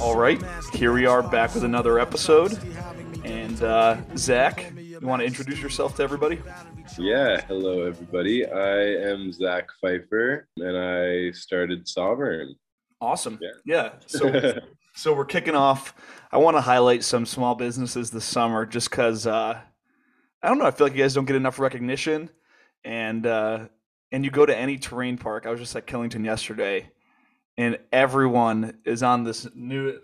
All right, here we are back with another episode. And uh, Zach, you want to introduce yourself to everybody? Yeah, hello everybody. I am Zach Pfeiffer, and I started Sovereign. Awesome. Yeah. Yeah. So, so we're kicking off. I want to highlight some small businesses this summer, just because uh, I don't know. I feel like you guys don't get enough recognition, and uh, and you go to any terrain park. I was just at Killington yesterday, and everyone is on this new.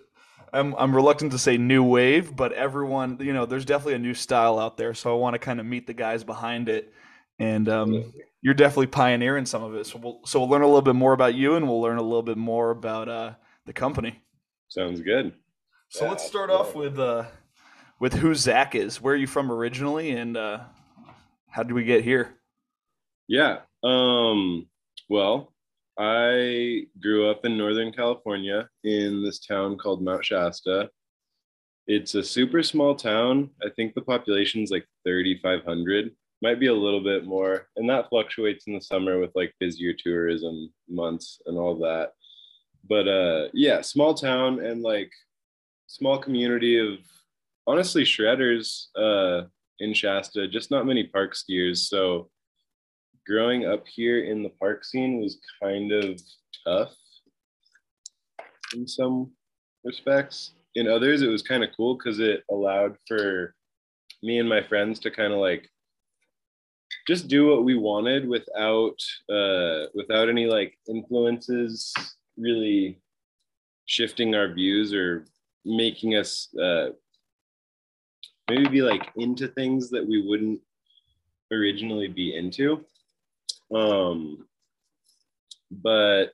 I'm I'm reluctant to say new wave, but everyone, you know, there's definitely a new style out there. So I want to kind of meet the guys behind it, and um, you're definitely pioneering some of it. So we'll so we'll learn a little bit more about you, and we'll learn a little bit more about uh, the company. Sounds good. So Yeah, let's start off with uh, with who Zach is. Where are you from originally, and uh, how did we get here? Yeah. Um. Well, I grew up in Northern California in this town called Mount Shasta. It's a super small town. I think the population's like 3,500. Might be a little bit more, and that fluctuates in the summer with like busier tourism months and all that. But uh, yeah, small town and like small community of honestly shredders uh, in Shasta. Just not many park skiers, so growing up here in the park scene was kind of tough in some respects. In others, it was kind of cool because it allowed for me and my friends to kind of like just do what we wanted without uh, without any like influences really shifting our views or making us uh, maybe be like into things that we wouldn't originally be into um, but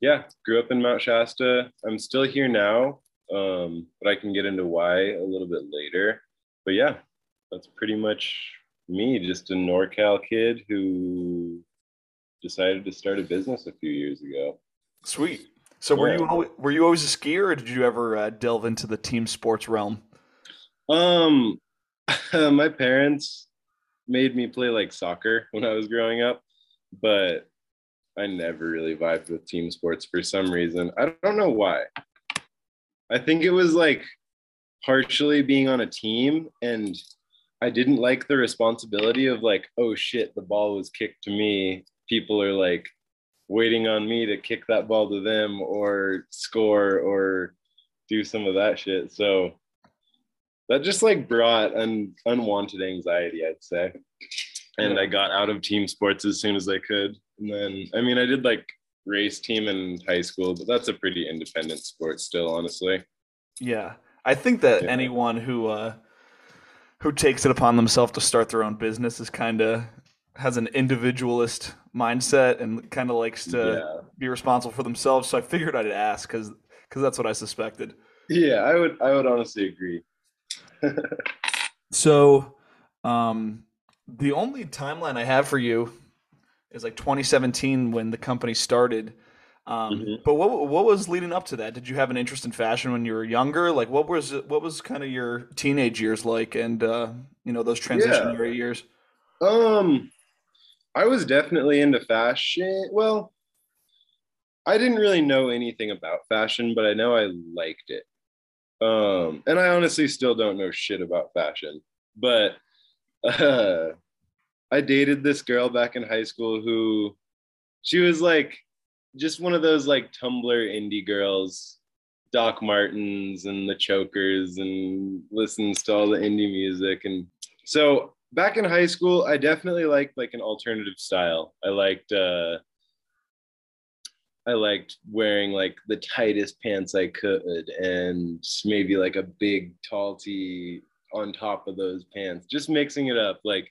yeah, grew up in Mount Shasta. I'm still here now, um, but I can get into why a little bit later. But yeah, that's pretty much me, just a NorCal kid who decided to start a business a few years ago. Sweet. So were Yeah. you always, were you always a skier, or did you ever uh, delve into the team sports realm? Um, my parents made me play like soccer when I was growing up, but I never really vibed with team sports for some reason. I don't know why. I think it was like partially being on a team and I didn't like the responsibility of like, oh shit, the ball was kicked to me. People are like waiting on me to kick that ball to them or score or do some of that shit. So that just like brought un- unwanted anxiety, I'd say. And I got out of team sports as soon as I could. And then, I mean, I did like race team in high school, but that's a pretty independent sport still, honestly. Yeah, I think that Yeah. anyone who uh, who takes it upon themselves to start their own business is kind of has an individualist mindset and kind of likes to Yeah. be responsible for themselves. So I figured I'd ask because because that's what I suspected. Yeah, I would, I would honestly agree. So, um, the only timeline I have for you is like 2017 when the company started. Um, Mhm. But what what was leading up to that? Did you have an interest in fashion when you were younger? Like, what was what was kind of your teenage years like, and uh, you know those transitionary years? Um, I was definitely into fashion. Well, I didn't really know anything about fashion, but I know I liked it. Um, and I honestly still don't know shit about fashion. But uh, I dated this girl back in high school who she was like just one of those like Tumblr indie girls, Doc Martens and the Chokers, and listens to all the indie music. And so back in high school, I definitely liked like an alternative style. I liked uh I liked wearing like the tightest pants I could and maybe like a big tall tee on top of those pants, just mixing it up, like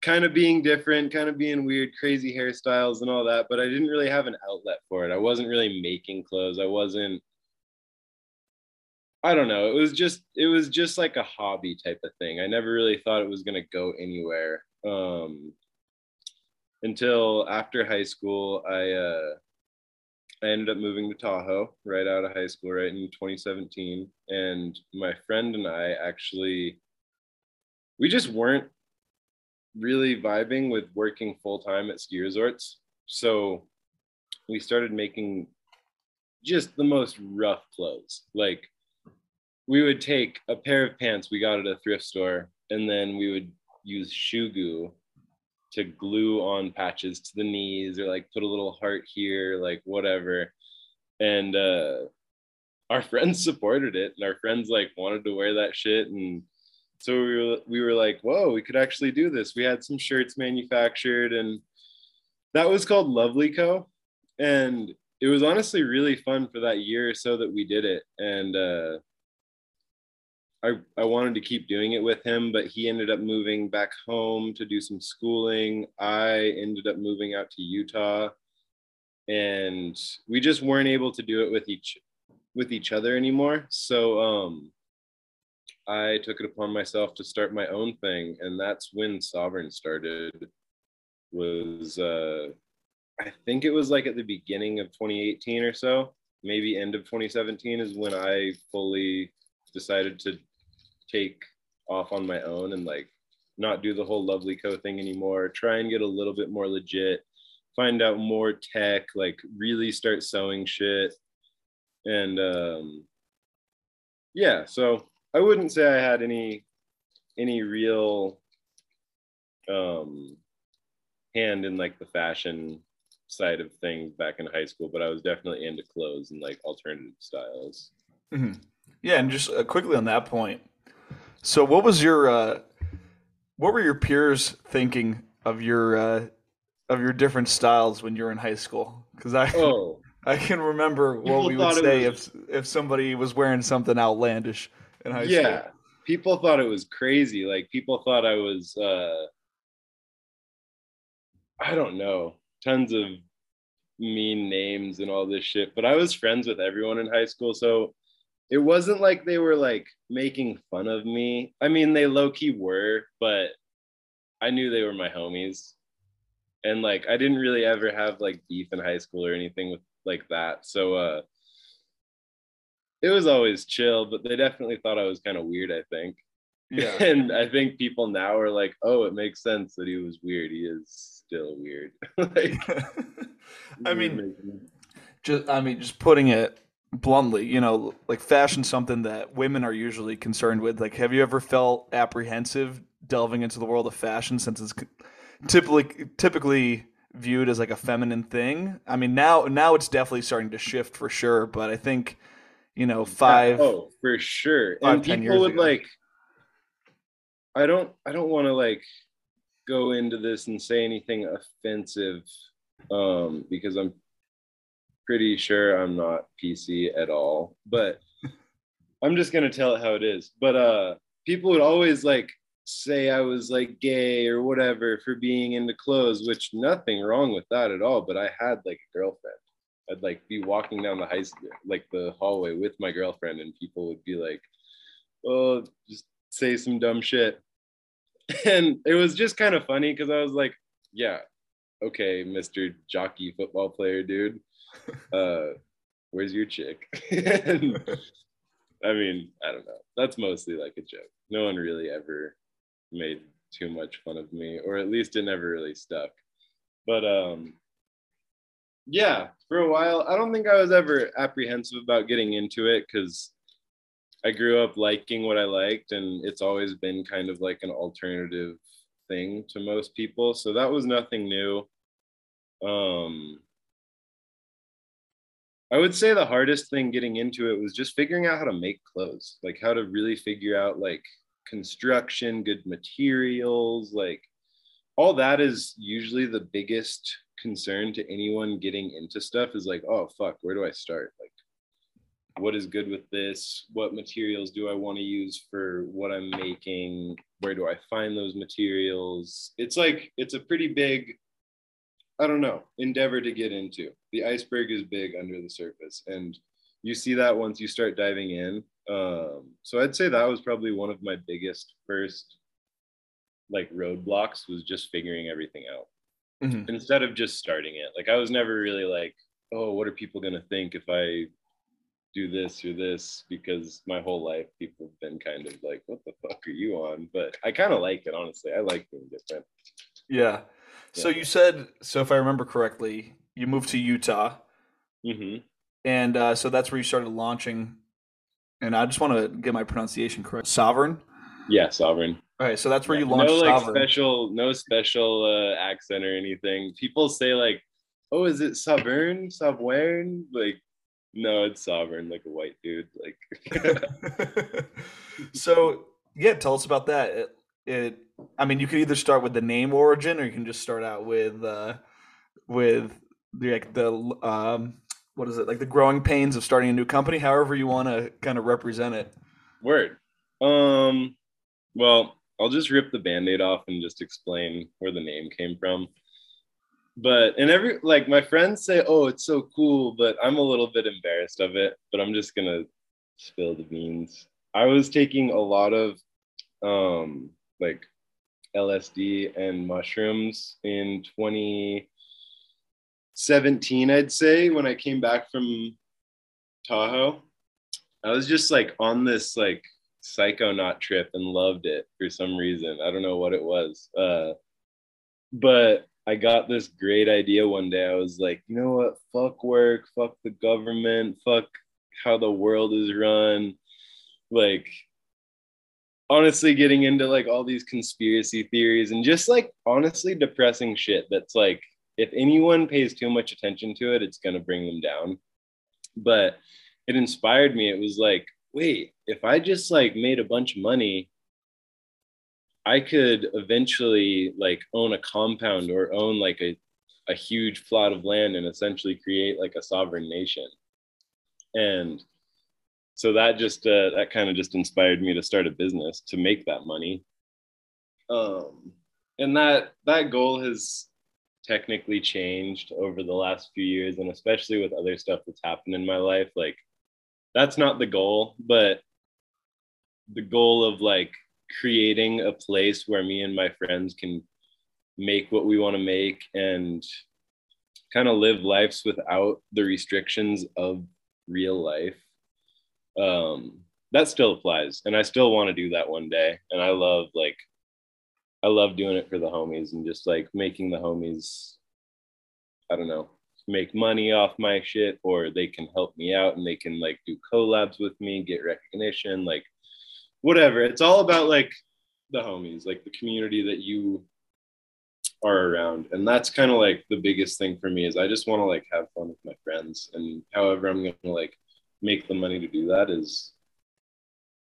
kind of being different, kind of being weird, crazy hairstyles and all that. But I didn't really have an outlet for it. I wasn't really making clothes. I wasn't I don't know. It was just it was just like a hobby type of thing. I never really thought it was gonna go anywhere. Um until after high school, I uh I ended up moving to Tahoe right out of high school, right in 2017. And my friend and I actually, we just weren't really vibing with working full time at ski resorts. So we started making just the most rough clothes. Like we would take a pair of pants we got at a thrift store, and then we would use shoe goo to glue on patches to the knees or like put a little heart here, like whatever. And uh, our friends supported it, and our friends like wanted to wear that shit. And so we were, we were like, whoa, we could actually do this. We had some shirts manufactured, and that was called Lovely Co. And it was honestly really fun for that year or so that we did it. And uh, I, I wanted to keep doing it with him, but he ended up moving back home to do some schooling. I ended up moving out to Utah and we just weren't able to do it with each with each other anymore. So um I took it upon myself to start my own thing and that's when Sovereign started was uh I think it was like at the beginning of 2018 or so, maybe end of 2017 is when I fully decided to take off on my own and like not do the whole lovely co thing anymore try and get a little bit more legit find out more tech like really start sewing shit and um yeah so i wouldn't say i had any any real um hand in like the fashion side of things back in high school but i was definitely into clothes and like alternative styles mm-hmm. yeah and just uh, quickly on that point so, what was your uh, what were your peers thinking of your uh, of your different styles when you were in high school? Because I oh. I can remember people what we would say was... if if somebody was wearing something outlandish in high yeah, school. Yeah, people thought it was crazy. Like people thought I was uh, I don't know, tons of mean names and all this shit. But I was friends with everyone in high school, so it wasn't like they were like making fun of me. I mean, they low key were, but I knew they were my homies. And like I didn't really ever have like beef in high school or anything with like that. So uh it was always chill, but they definitely thought I was kind of weird, I think. Yeah. and I think people now are like, oh, it makes sense that he was weird. He is still weird. like I mean just I mean just putting it bluntly, you know, like fashion something that women are usually concerned with. Like, have you ever felt apprehensive delving into the world of fashion since it's typically typically viewed as like a feminine thing? I mean, now now it's definitely starting to shift for sure, but I think you know five oh for sure five, and people would ago. like i don't i don't want to like go into this and say anything offensive um because i'm pretty sure I'm not PC at all, but I'm just gonna tell it how it is. But uh people would always like say I was like gay or whatever for being into clothes, which nothing wrong with that at all. But I had like a girlfriend. I'd like be walking down the high school, like the hallway with my girlfriend, and people would be like, "Oh, just say some dumb shit," and it was just kind of funny because I was like, "Yeah, okay, Mister Jockey football player, dude." uh, where's your chick? and, I mean, I don't know. That's mostly like a joke. No one really ever made too much fun of me, or at least it never really stuck. But um, yeah, for a while, I don't think I was ever apprehensive about getting into it because I grew up liking what I liked, and it's always been kind of like an alternative thing to most people. So that was nothing new. Um, I would say the hardest thing getting into it was just figuring out how to make clothes, like how to really figure out like construction, good materials, like all that is usually the biggest concern to anyone getting into stuff is like, oh fuck, where do I start? Like what is good with this? What materials do I want to use for what I'm making? Where do I find those materials? It's like it's a pretty big I don't know, endeavor to get into. The iceberg is big under the surface, and you see that once you start diving in. Um, so I'd say that was probably one of my biggest first like roadblocks was just figuring everything out mm-hmm. instead of just starting it. Like I was never really like oh, what are people gonna think if I do this or this? Because my whole life people have been kind of like, what the fuck are you on? But I kind of like it, honestly. I like being different. Yeah. So you said, so if I remember correctly, you moved to Utah, hmm and uh, so that's where you started launching. And I just want to get my pronunciation correct. Sovereign. Yeah, sovereign. All right, so that's where you launched no like Sovereign. special no special uh, accent or anything people say like oh is it sovereign sovereign like no it's sovereign like a white dude like so yeah, tell us about that. It, it, I mean, you could either start with the name origin, or you can just start out with uh, with the like the um, what is it like the growing pains of starting a new company. However, you want to kind of represent it. word um well i'll just rip the band-aid off and just explain where the name came from but and every like my friends say oh it's so cool but i'm a little bit embarrassed of it but i'm just gonna spill the beans i was taking a lot of um like lsd and mushrooms in 2017 i'd say when i came back from tahoe i was just like on this like psychonaut trip and loved it for some reason i don't know what it was uh but I got this great idea one day. I was like, you know what? Fuck work, fuck the government, fuck how the world is run. Like, honestly, getting into like all these conspiracy theories and just like honestly depressing shit that's like, if anyone pays too much attention to it, it's going to bring them down. But it inspired me. It was like, wait, if I just like made a bunch of money I could eventually like own a compound or own like a, a huge plot of land and essentially create like a sovereign nation. And so that just uh, that kind of just inspired me to start a business to make that money. Um, and that that goal has technically changed over the last few years, and especially with other stuff that's happened in my life. Like that's not the goal, but the goal of like creating a place where me and my friends can make what we want to make and kind of live lives without the restrictions of real life um that still applies and i still want to do that one day and i love like i love doing it for the homies and just like making the homies i don't know make money off my shit or they can help me out and they can like do collabs with me get recognition like whatever. It's all about like the homies, like the community that you are around. And that's kind of like the biggest thing for me is I just want to like have fun with my friends. And however I'm gonna like make the money to do that is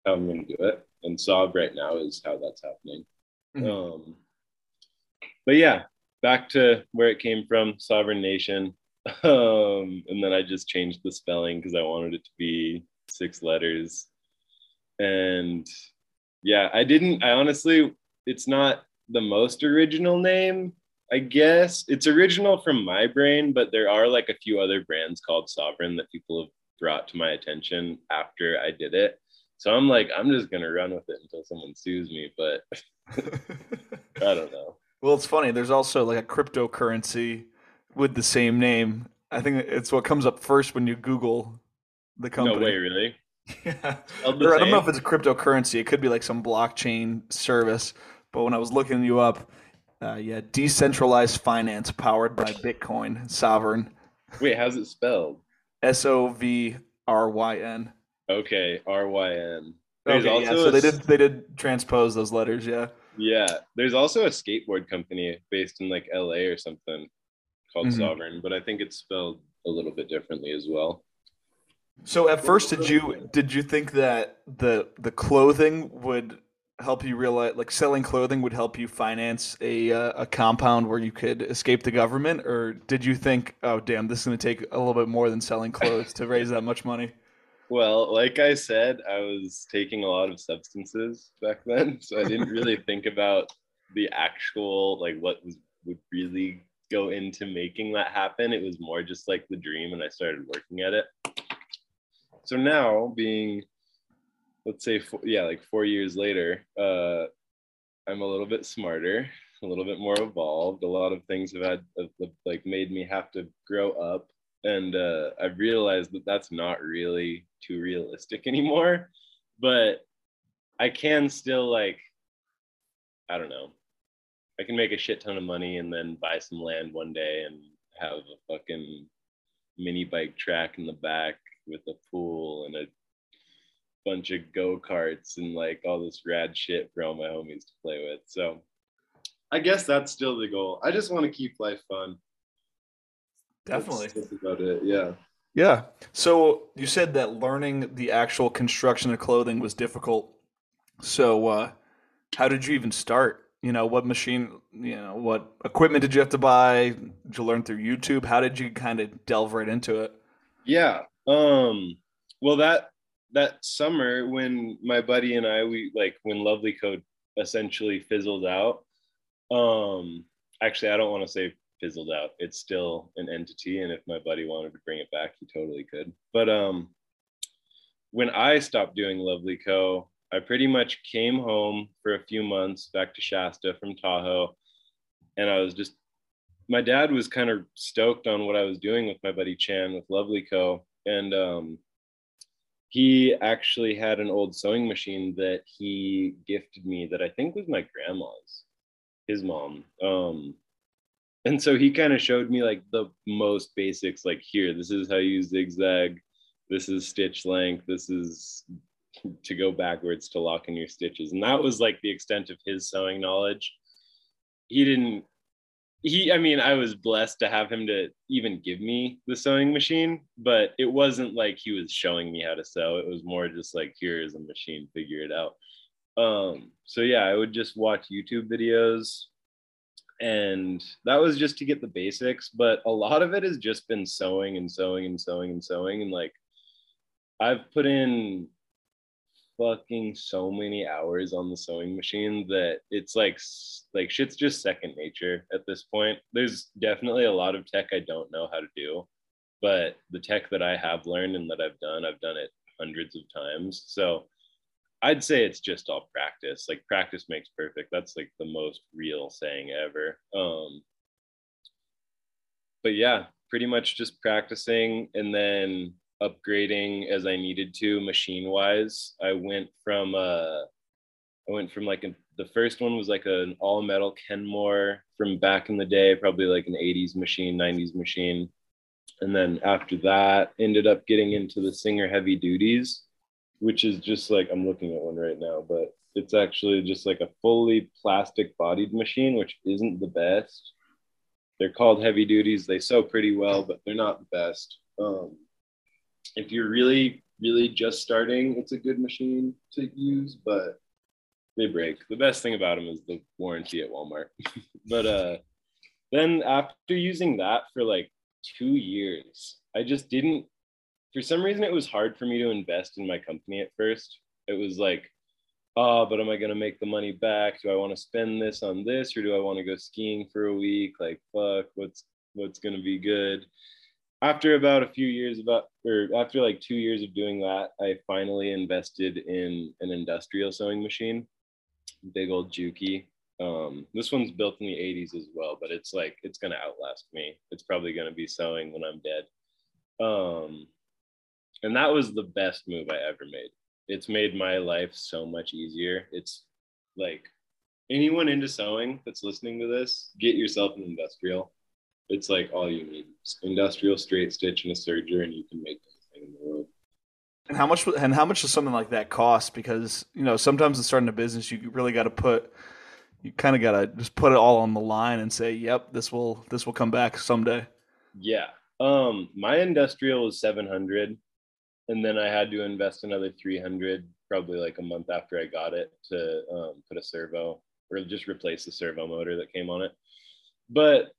how I'm gonna do it. And Sov right now is how that's happening. Mhm. Um but yeah, back to where it came from, Sovereign Nation. Um, and then I just changed the spelling because I wanted it to be six letters and yeah i didn't i honestly it's not the most original name i guess it's original from my brain but there are like a few other brands called sovereign that people have brought to my attention after i did it so i'm like i'm just gonna run with it until someone sues me but i don't know well, it's funny. There's also like a cryptocurrency with the same name. I think it's what comes up first when you Google the company. no way really Yeah. Or I don't know if it's a cryptocurrency. It could be like some blockchain service. But when I was looking you up, uh, yeah, decentralized finance powered by Bitcoin, sovereign, wait how's it spelled S O V R Y N. okay r-y-n There's Okay, yeah, so a they did they did transpose those letters, yeah. Yeah, there's also a skateboard company based in like LA or something called Mhm. Sovereign, but I think it's spelled a little bit differently as well. So at first, did you did you think that the the clothing would help you realize, like selling clothing would help you finance a uh, a compound where you could escape the government, or did you think, oh damn, this is going to take a little bit more than selling clothes to raise that much money? Well, like I said, I was taking a lot of substances back then, so I didn't really think about the actual like what was would really go into making that happen. It was more just like the dream, and I started working at it. So now, being let's say four, yeah, like four years later, uh, I'm a little bit smarter, a little bit more evolved. A lot of things have had have, like made me have to grow up and uh, I've realized that that's not really too realistic anymore. But I can still like, I don't know, I can make a shit ton of money and then buy some land one day and have a fucking mini bike track in the back with a pool and a bunch of go karts and like all this rad shit for all my homies to play with. So I guess that's still the goal. I just want to keep life fun. Definitely. That's, that's about it. Yeah. Yeah. So you said that learning the actual construction of clothing was difficult. So uh, how did you even start? You know, what machine, you know, what equipment did you have to buy? Did you learn through YouTube? How did you kind of delve right into it? Yeah. Um, well, that that summer when my buddy and I we like when Lovely Co essentially fizzled out. Um, actually, I don't want to say fizzled out. It's still an entity, and if my buddy wanted to bring it back, he totally could. But um, when I stopped doing Lovely Co, I pretty much came home for a few months back to Shasta from Tahoe, and I was just my dad was kind of stoked on what I was doing with my buddy Chan with Lovely Co. And um, he actually had an old sewing machine that he gifted me that I think was my grandma's, his mom. Um, and so he kind of showed me like the most basics, like here, this is how you zigzag, this is stitch length, this is to go backwards to lock in your stitches. And that was like the extent of his sewing knowledge. He didn't he i mean i was blessed to have him to even give me the sewing machine but it wasn't like he was showing me how to sew. It was more just like here's a machine figure it out. Um so yeah i would just watch youtube videos. And that was just to get the basics but a lot of it has just been sewing and sewing and sewing and sewing. And like i've put in fucking so many hours on the sewing machine that it's like like shit's just second nature at this point. There's definitely a lot of tech I don't know how to do, but the tech that I have learned and that I've done, I've done it hundreds of times. So I'd say it's just all practice. Like practice makes perfect. That's like the most real saying ever. Um but yeah, pretty much just practicing and then upgrading as I needed to machine wise. I went from uh I went from like a, the first one was like an all metal Kenmore from back in the day, probably like an 80s machine, 90s machine. And then after that, ended up getting into the Singer heavy duties, which is just like I'm looking at one right now, but it's actually just like a fully plastic bodied machine, which isn't the best. They're called heavy duties. They sew pretty well, but they're not the best. Um, if you're really really just starting it's a good machine to use but they break. The best thing about them is the warranty at walmart. But uh then after using that for like two years i just didn't for some reason it was hard for me to invest in my company at first. It was like oh but am i going to make the money back? Do i want to spend this on this or do i want to go skiing for a week? Like fuck what's what's going to be good after about a few years about or after like two years of doing that i finally invested in an industrial sewing machine big old juki. Um, this one's built in the 80s as well but it's like it's to outlast me. It's probably to be sewing when i'm dead. Um, and that was the best move i ever made. It's made my life so much easier. It's like anyone into sewing that's listening to this get yourself an industrial it's like all you need. Industrial straight stitch and a serger, and you can make anything in the world. And how much and how much does something like that cost? Because you know sometimes in starting a business, you really got to put you kind of got to just put it all on the line and say, "Yep, this will this will come back someday." Yeah. Um, my industrial was seven hundred, and then I had to invest another three hundred, probably like a month after I got it, to um, put a servo or just replace the servo motor that came on it. But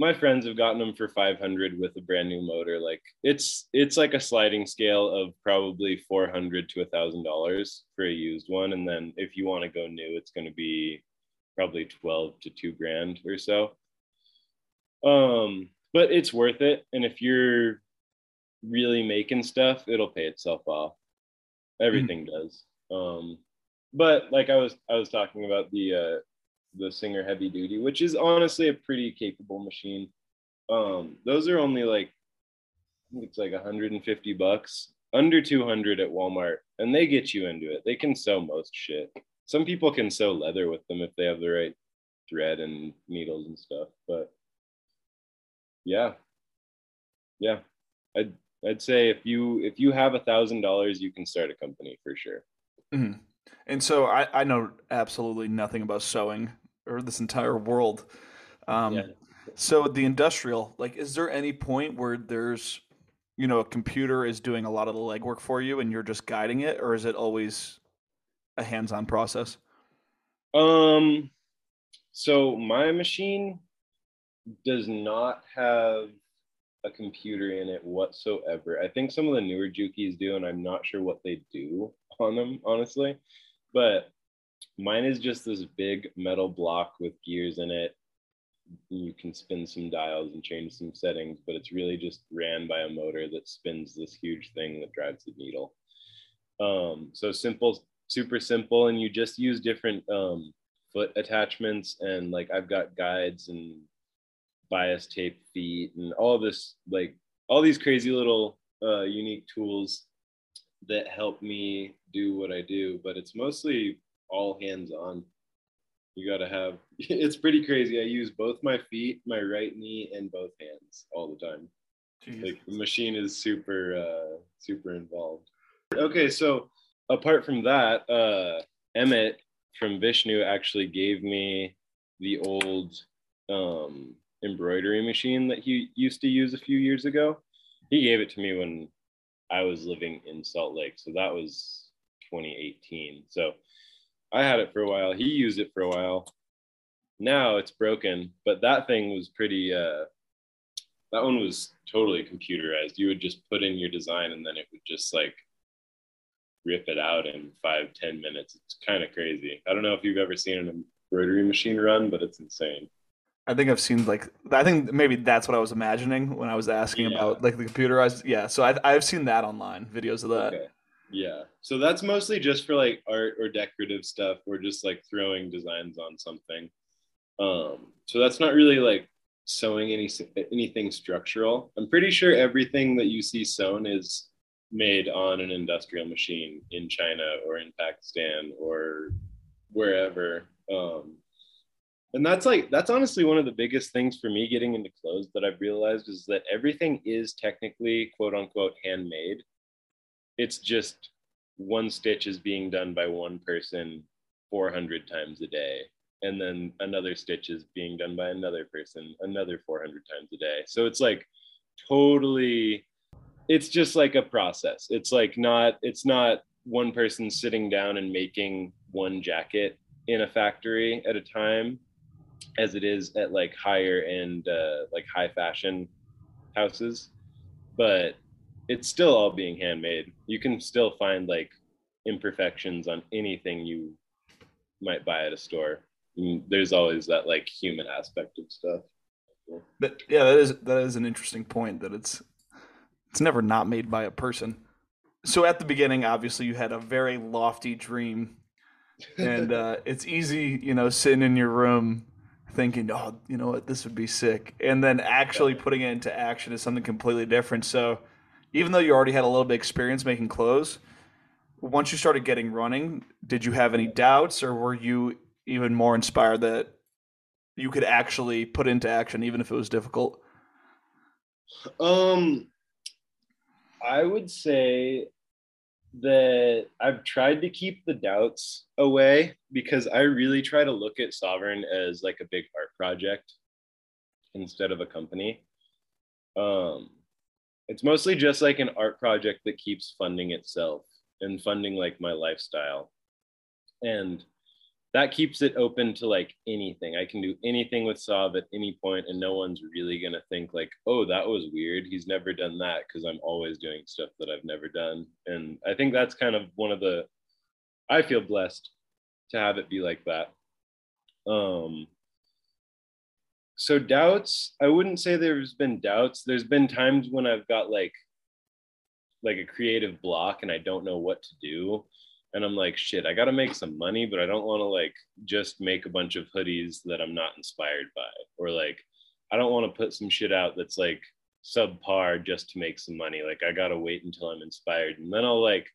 my friends have gotten them for 500 with a brand new motor. Like it's it's like a sliding scale of probably 400 to a thousand dollars for a used one. And then if you want to go new it's going to be probably 12 to 2 grand or so. Um but it's worth it. And if you're really making stuff it'll pay itself off. Everything mm-hmm. does. Um but like i was i was talking about the uh the Singer Heavy Duty, which is honestly a pretty capable machine. Um, those are only like it's like 150 bucks, under 200 at Walmart, and they get you into it. They can sew most shit. Some people can sew leather with them if they have the right thread and needles and stuff. But yeah, yeah, I'd I'd say if you if you have a thousand dollars, you can start a company for sure. Mm-hmm. And so I I know absolutely nothing about sewing or this entire world. Um, yeah. So the industrial, like, is there any point where there's, you know, a computer is doing a lot of the legwork for you and you're just guiding it, or is it always a hands-on process? Um, so my machine does not have a computer in it whatsoever. I think some of the newer Jukis do, and I'm not sure what they do on them, honestly. But mine is just this big metal block with gears in it. You can spin some dials and change some settings, but it's really just ran by a motor that spins this huge thing that drives the needle. Um, so simple, super simple, and you just use different um, foot attachments and like I've got guides and bias tape feet and all this like all these crazy little uh, unique tools that help me do what I do, but it's mostly all hands on. You got to have it's pretty crazy. I use both my feet, my right knee, and both hands all the time. Jeez. Like the machine is super, uh, super involved. Okay, so apart from that, uh, Emmett from Vishnu actually gave me the old um, embroidery machine that he used to use a few years ago. He gave it to me when I was living in Salt Lake. So that was 2018. So I had it for a while. He used it for a while. Now it's broken, but that thing was pretty uh that one was totally computerized. You would just put in your design and then it would just like rip it out in five, ten minutes. It's kind of crazy. I don't know if you've ever seen an embroidery machine run, but it's insane. I think I've seen like I think maybe that's what I was imagining when I was asking yeah. about like the computerized. Yeah, so I, I've seen that online videos of that. Okay. Yeah, so that's mostly just for like art or decorative stuff, or just like throwing designs on something. Um, so that's not really like sewing any anything structural. I'm pretty sure everything that you see sewn is made on an industrial machine in China or in Pakistan or wherever. Um, and that's like that's honestly one of the biggest things for me getting into clothes that i've realized is that everything is technically quote unquote handmade it's just one stitch is being done by one person 400 times a day and then another stitch is being done by another person another 400 times a day. So it's like totally it's just like a process. It's like not it's not one person sitting down and making one jacket in a factory at a time as it is at like higher end uh, like high fashion houses. But it's still all being handmade. You can still find like imperfections on anything you might buy at a store. And there's always that like human aspect of stuff. But yeah that is that is an interesting point that it's it's never not made by a person. So at the beginning obviously you had a very lofty dream. And uh, it's easy you know sitting in your room thinking, oh, you know what, this would be sick, and then actually putting it into action is something completely different. So, even though you already had a little bit experience making clothes, once you started getting running, did you have any doubts, or were you even more inspired that you could actually put into action, even if it was difficult? Um, I would say that I've tried to keep the doubts away because I really try to look at Sovereign as like a big art project instead of a company. Um, it's mostly just like an art project that keeps funding itself and funding like my lifestyle. And that keeps it open to like anything. I can do anything with Sov at any point, and no one's really gonna think like, "Oh, that was weird. He's never done that," because I'm always doing stuff that I've never done. And I think that's kind of one of the. I feel blessed to have it be like that. Um. So doubts, I wouldn't say there's been doubts. There's been times when I've got like, like a creative block, and I don't know what to do and I'm like, shit, I got to make some money, but I don't want to like just make a bunch of hoodies that I'm not inspired by, or like I don't want to put some shit out that's like subpar just to make some money. Like I gotta wait until I'm inspired, and then I'll like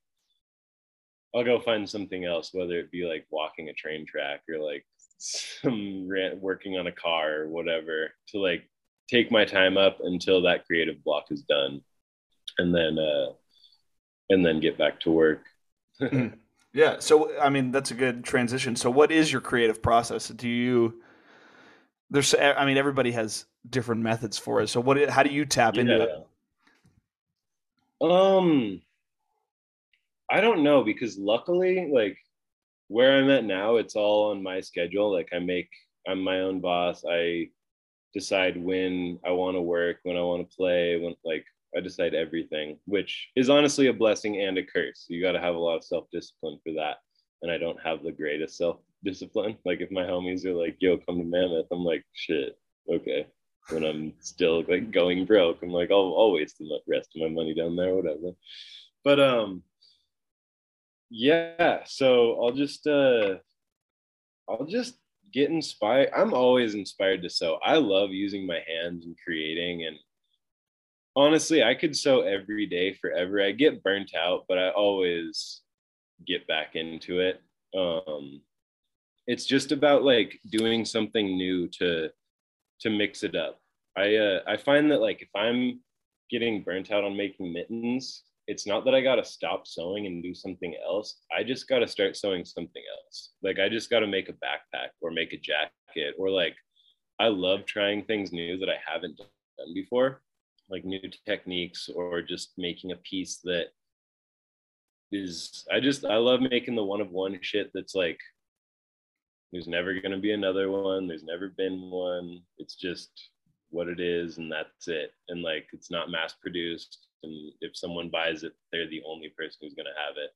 I'll go find something else, whether it be like walking a train track or like some rant, working on a car or whatever, to like take my time up until that creative block is done, and then uh, and then get back to work. mm. Yeah. So I mean, that's a good transition. So, what is your creative process? Do you there's I mean, everybody has different methods for it. So, what? How do you tap into it? Um, I don't know because luckily, like where I'm at now, it's all on my schedule. Like I make, I'm my own boss. I decide when I want to work, when I want to play, when like I decide everything, which is honestly a blessing and a curse. You got to have a lot of self discipline for that. And I don't have the greatest self discipline. Like if my homies are like, yo, come to Mammoth, I'm like, shit, okay. When I'm still like going broke, I'm like, I'll, I'll waste the rest of my money down there, whatever. But um, yeah. So I'll just uh, I'll just get inspired. I'm always inspired to sew. I love using my hands and creating and honestly, I could sew every day forever. I get burnt out, but I always get back into it. Um, it's just about like doing something new to to mix it up. I uh, I find that like if I'm getting burnt out on making mittens, it's not that I got to stop sewing and do something else. I just got to start sewing something else. Like I just got to make a backpack or make a jacket or like I love trying things new that I haven't done before, like new techniques or just making a piece that is I just I love making the one of one shit that's like there's never going to be another one. There's never been one. It's just what it is, and that's it. And like, it's not mass produced. And if someone buys it, they're the only person who's going to have it.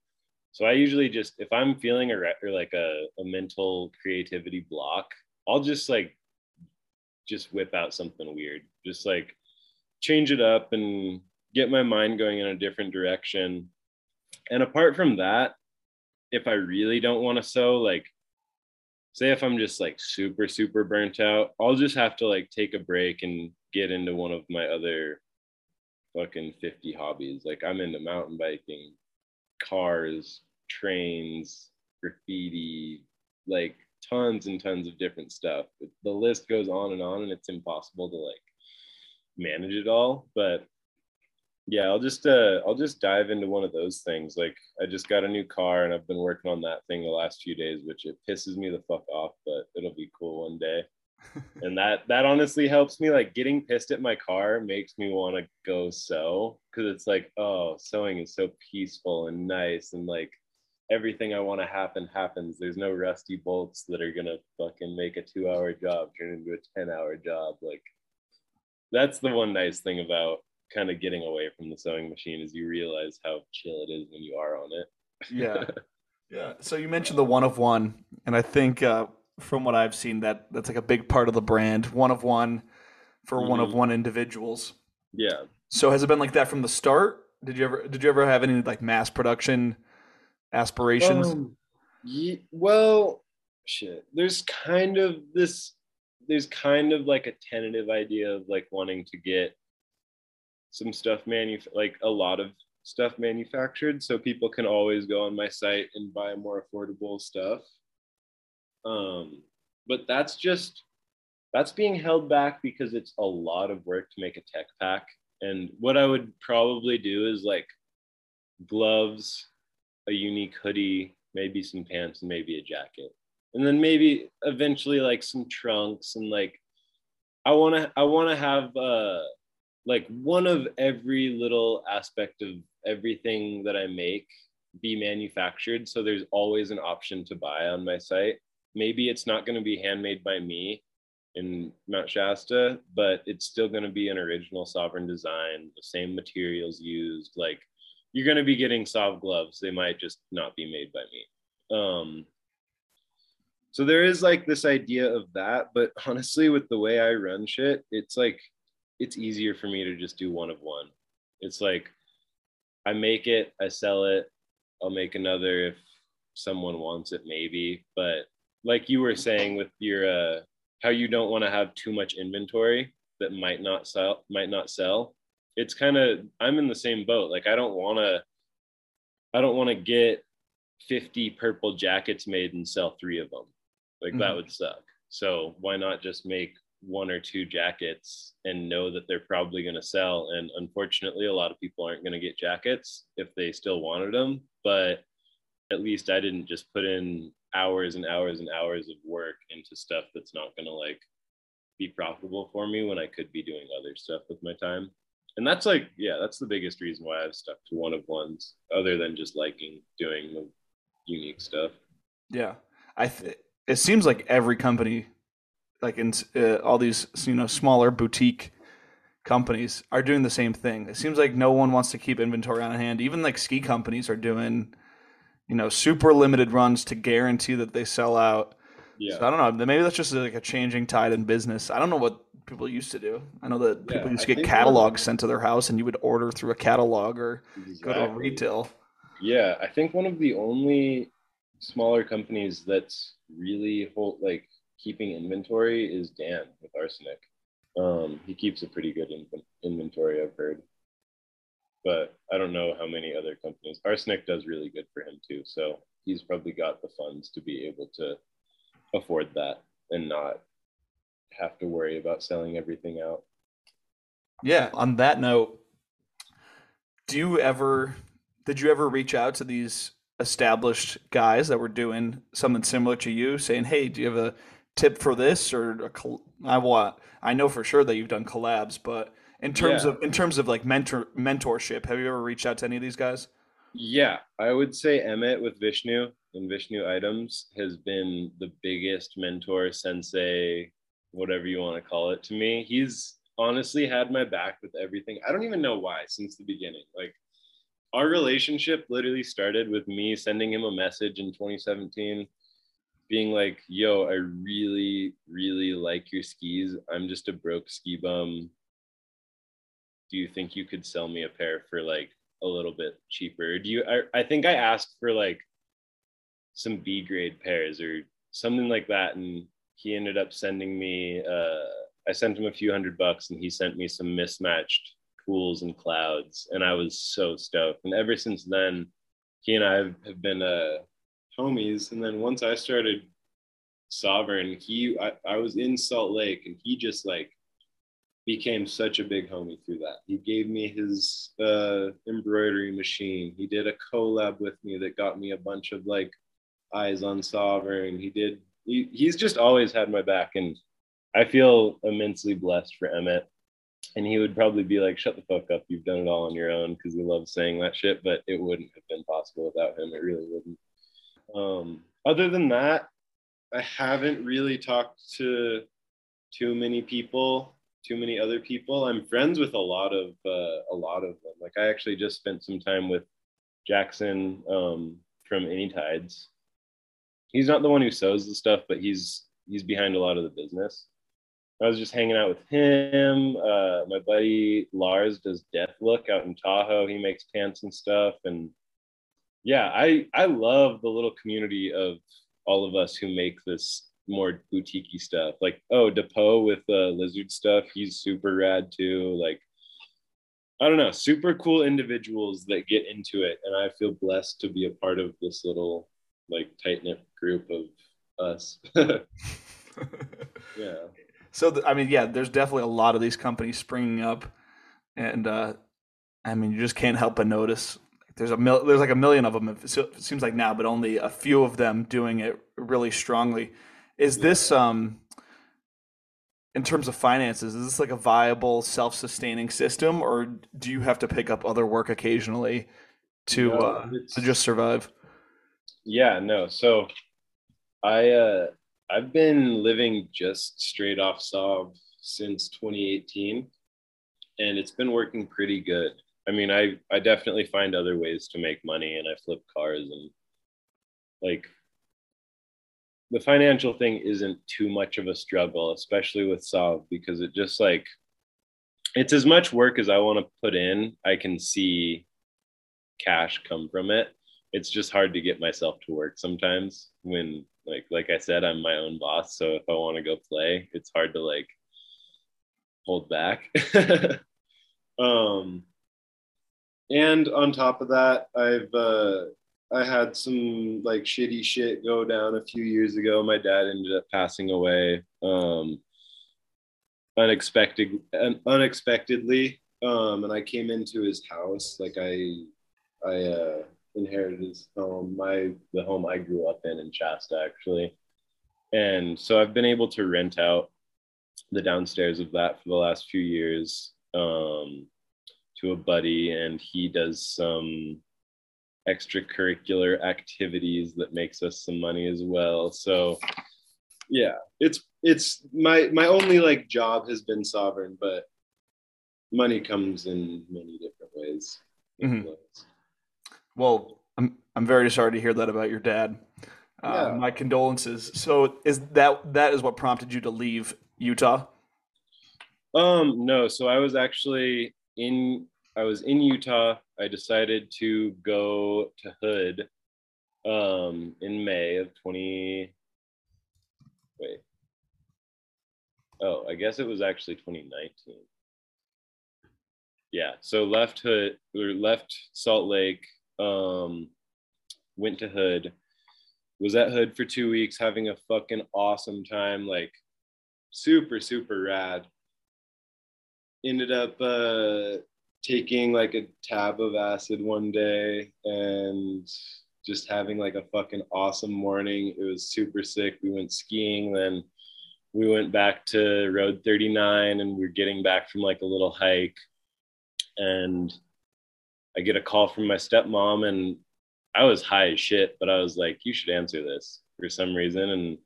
So I usually just, if I'm feeling a or like a, a mental creativity block, I'll just like, just whip out something weird. Just like change it up and get my mind going in a different direction. And apart from that, if I really don't want to sew, like say if I'm just like super, super burnt out, I'll just have to like take a break and get into one of my other fucking 50 hobbies. Like I'm into mountain biking, cars, trains, graffiti, like tons and tons of different stuff. The list goes on and on and it's impossible to like manage it all. But yeah i'll just uh i'll just dive into one of those things like i just got a new car and i've been working on that thing the last few days which it pisses me the fuck off but it'll be cool one day and that that honestly helps me like getting pissed at my car makes me want to go sew because it's like oh sewing is so peaceful and nice and like everything i want to happen happens there's no rusty bolts that are gonna fucking make a two hour job turn into a 10 hour job like that's the one nice thing about kind of getting away from the sewing machine is you realize how chill it is when you are on it. yeah. Yeah. So you mentioned the one of one, and I think uh, from what I've seen, that that's like a big part of the brand. One of one for mm-hmm. one of mm-hmm. one individuals. Yeah. So has it been like that from the start? Did you ever did you ever have any like mass production aspirations? Um, yeah, well, shit. There's kind of this. There's kind of like a tentative idea of like wanting to get some stuff manu like a lot of stuff manufactured so people can always go on my site and buy more affordable stuff um, but that's just that's being held back because it's a lot of work to make a tech pack and what i would probably do is like gloves a unique hoodie maybe some pants and maybe a jacket and then maybe eventually like some trunks and like i want to i want to have uh like one of every little aspect of everything that I make be manufactured. So there's always an option to buy on my site. Maybe it's not going to be handmade by me in Mount Shasta, but it's still going to be an original sovereign design, the same materials used. Like you're going to be getting soft gloves. They might just not be made by me. Um, so there is like this idea of that, but honestly, with the way I run shit, it's like it's easier for me to just do one of one. It's like I make it, I sell it, I'll make another if someone wants it maybe, but like you were saying with your uh how you don't want to have too much inventory. that might not sell might not sell it's kind of i'm in the same boat like i don't want to i don't want to get 50 purple jackets made and sell three of them like mm-hmm. that would suck so why not just make one or two jackets and know that they're probably going to sell and unfortunately a lot of people aren't going to get jackets if they still wanted them but at least i didn't just put in hours and hours and hours of work into stuff that's not going to like be profitable for me when I could be doing other stuff with my time. And that's like, yeah, that's the biggest reason why I've stuck to one of ones, other than just liking doing the unique stuff. Yeah, I. Th- it seems like every company, like in uh, all these you know smaller boutique companies, are doing the same thing. It seems like no one wants to keep inventory on hand. Even like ski companies are doing, you know, super limited runs to guarantee that they sell out yeah. So I don't know. Maybe that's just like a changing tide in business. I don't know what people used to do. I know that people yeah, used to get catalogs sent to their house, and you would order through a catalog or exactly. go to retail. Yeah, I think one of the only smaller companies that's really hold, like keeping inventory is Dan with Arsenic. Um, he keeps a pretty good in- inventory, I've heard. But I don't know how many other companies. Arsenic does really good for him too, so he's probably got the funds to be able to afford that and not have to worry about selling everything out. Yeah. On that note, do you ever did you ever reach out to these established guys that were doing something similar to you, saying, "Hey, do you have a tip for this?" Or I want I know for sure that you've done collabs, but in terms yeah. of in terms of like mentor mentorship, have you ever reached out to any of these guys? Yeah, I would say Emmett with Vishnu and Vishnu Items has been the biggest mentor, sensei, whatever you want to call it to me. He's honestly had my back with everything. I don't even know why since the beginning. Like our relationship literally started with me sending him a message in 2017 being like, yo, I really, really like your skis. I'm just a broke ski bum. Do you think you could sell me a pair for like a little bit cheaper? Do you I, I think I asked for like some B grade pairs or something like that. And he ended up sending me, uh, I sent him a few hundred bucks and he sent me some mismatched pools and clouds. And I was so stoked. And ever since then, he and I have been uh, homies. And then once I started Sovereign, he, I, I was in Salt Lake and he just like became such a big homie through that. He gave me his uh, embroidery machine. He did a collab with me that got me a bunch of like eyes on sovereign. He did. He, he's just always had my back, and I feel immensely blessed for Emmett. And he would probably be like, "Shut the fuck up! You've done it all on your own," because he loves saying that shit. But it wouldn't have been possible without him. It really wouldn't. Um, other than that, I haven't really talked to too many people, too many other people. I'm friends with a lot of uh, a lot of them. Like I actually just spent some time with Jackson um, from Anytides, he's not the one who sews the stuff, but he's he's behind a lot of the business. I was just hanging out with him. Uh, my buddy Lars does Death Look out in Tahoe. He makes pants and stuff, and yeah, I I love the little community of all of us who make this more boutiquey stuff. Like oh, Depot with uh, lizard stuff. He's super rad too. Like I don't know, super cool individuals that get into it, and I feel blessed to be a part of this little like tight knit group of us. yeah. So th- I mean, yeah, there's definitely a lot of these companies springing up, and uh, I mean, you just can't help but notice. There's a mil- there's like a million of them. It seems like now, but only a few of them doing it really strongly. Is yeah. this um? in terms of finances, is this like a viable, self-sustaining system, or do you have to pick up other work occasionally to no, uh, to just survive? Yeah, no. So I uh I've been living just straight off Sov since 2018 and it's been working pretty good. I mean, I I definitely find other ways to make money and I flip cars and like the financial thing isn't too much of a struggle, especially with Sov because it just like it's as much work as I want to put in, I can see cash come from it it's just hard to get myself to work sometimes when like like I said I'm my own boss so if I want to go play it's hard to like hold back. um, and on top of that, I've uh, I had some like shitty shit go down a few years ago. My dad ended up passing away um, unexpected unexpectedly, um, and I came into his house. Like I I uh, inherited his home, my the home I grew up in in Shasta actually, and so I've been able to rent out the downstairs of that for the last few years um, to a buddy, and he does some extracurricular activities that makes us some money as well. So yeah, it's it's my my only like job has been sovereign, but money comes in many different ways. Mm-hmm. Well, I'm I'm very sorry to hear that about your dad. Uh, My condolences. So is that that is what prompted you to leave Utah? Um, no. So I was actually in I was in Utah. I decided to go to Hood um, in May of 20. Wait. Oh, I guess it was actually 2019. Yeah. So left Hood or left Salt Lake, um, went to Hood, was at Hood for two weeks, having a fucking awesome time. Like super, super rad. Ended up uh, taking like a tab of acid one day and just having like a fucking awesome morning. It was super sick. We went skiing, then we went back to Road 39 and we are getting back from like a little hike. And I get a call from my stepmom and I was high as shit, but I was like, you should answer this for some reason. And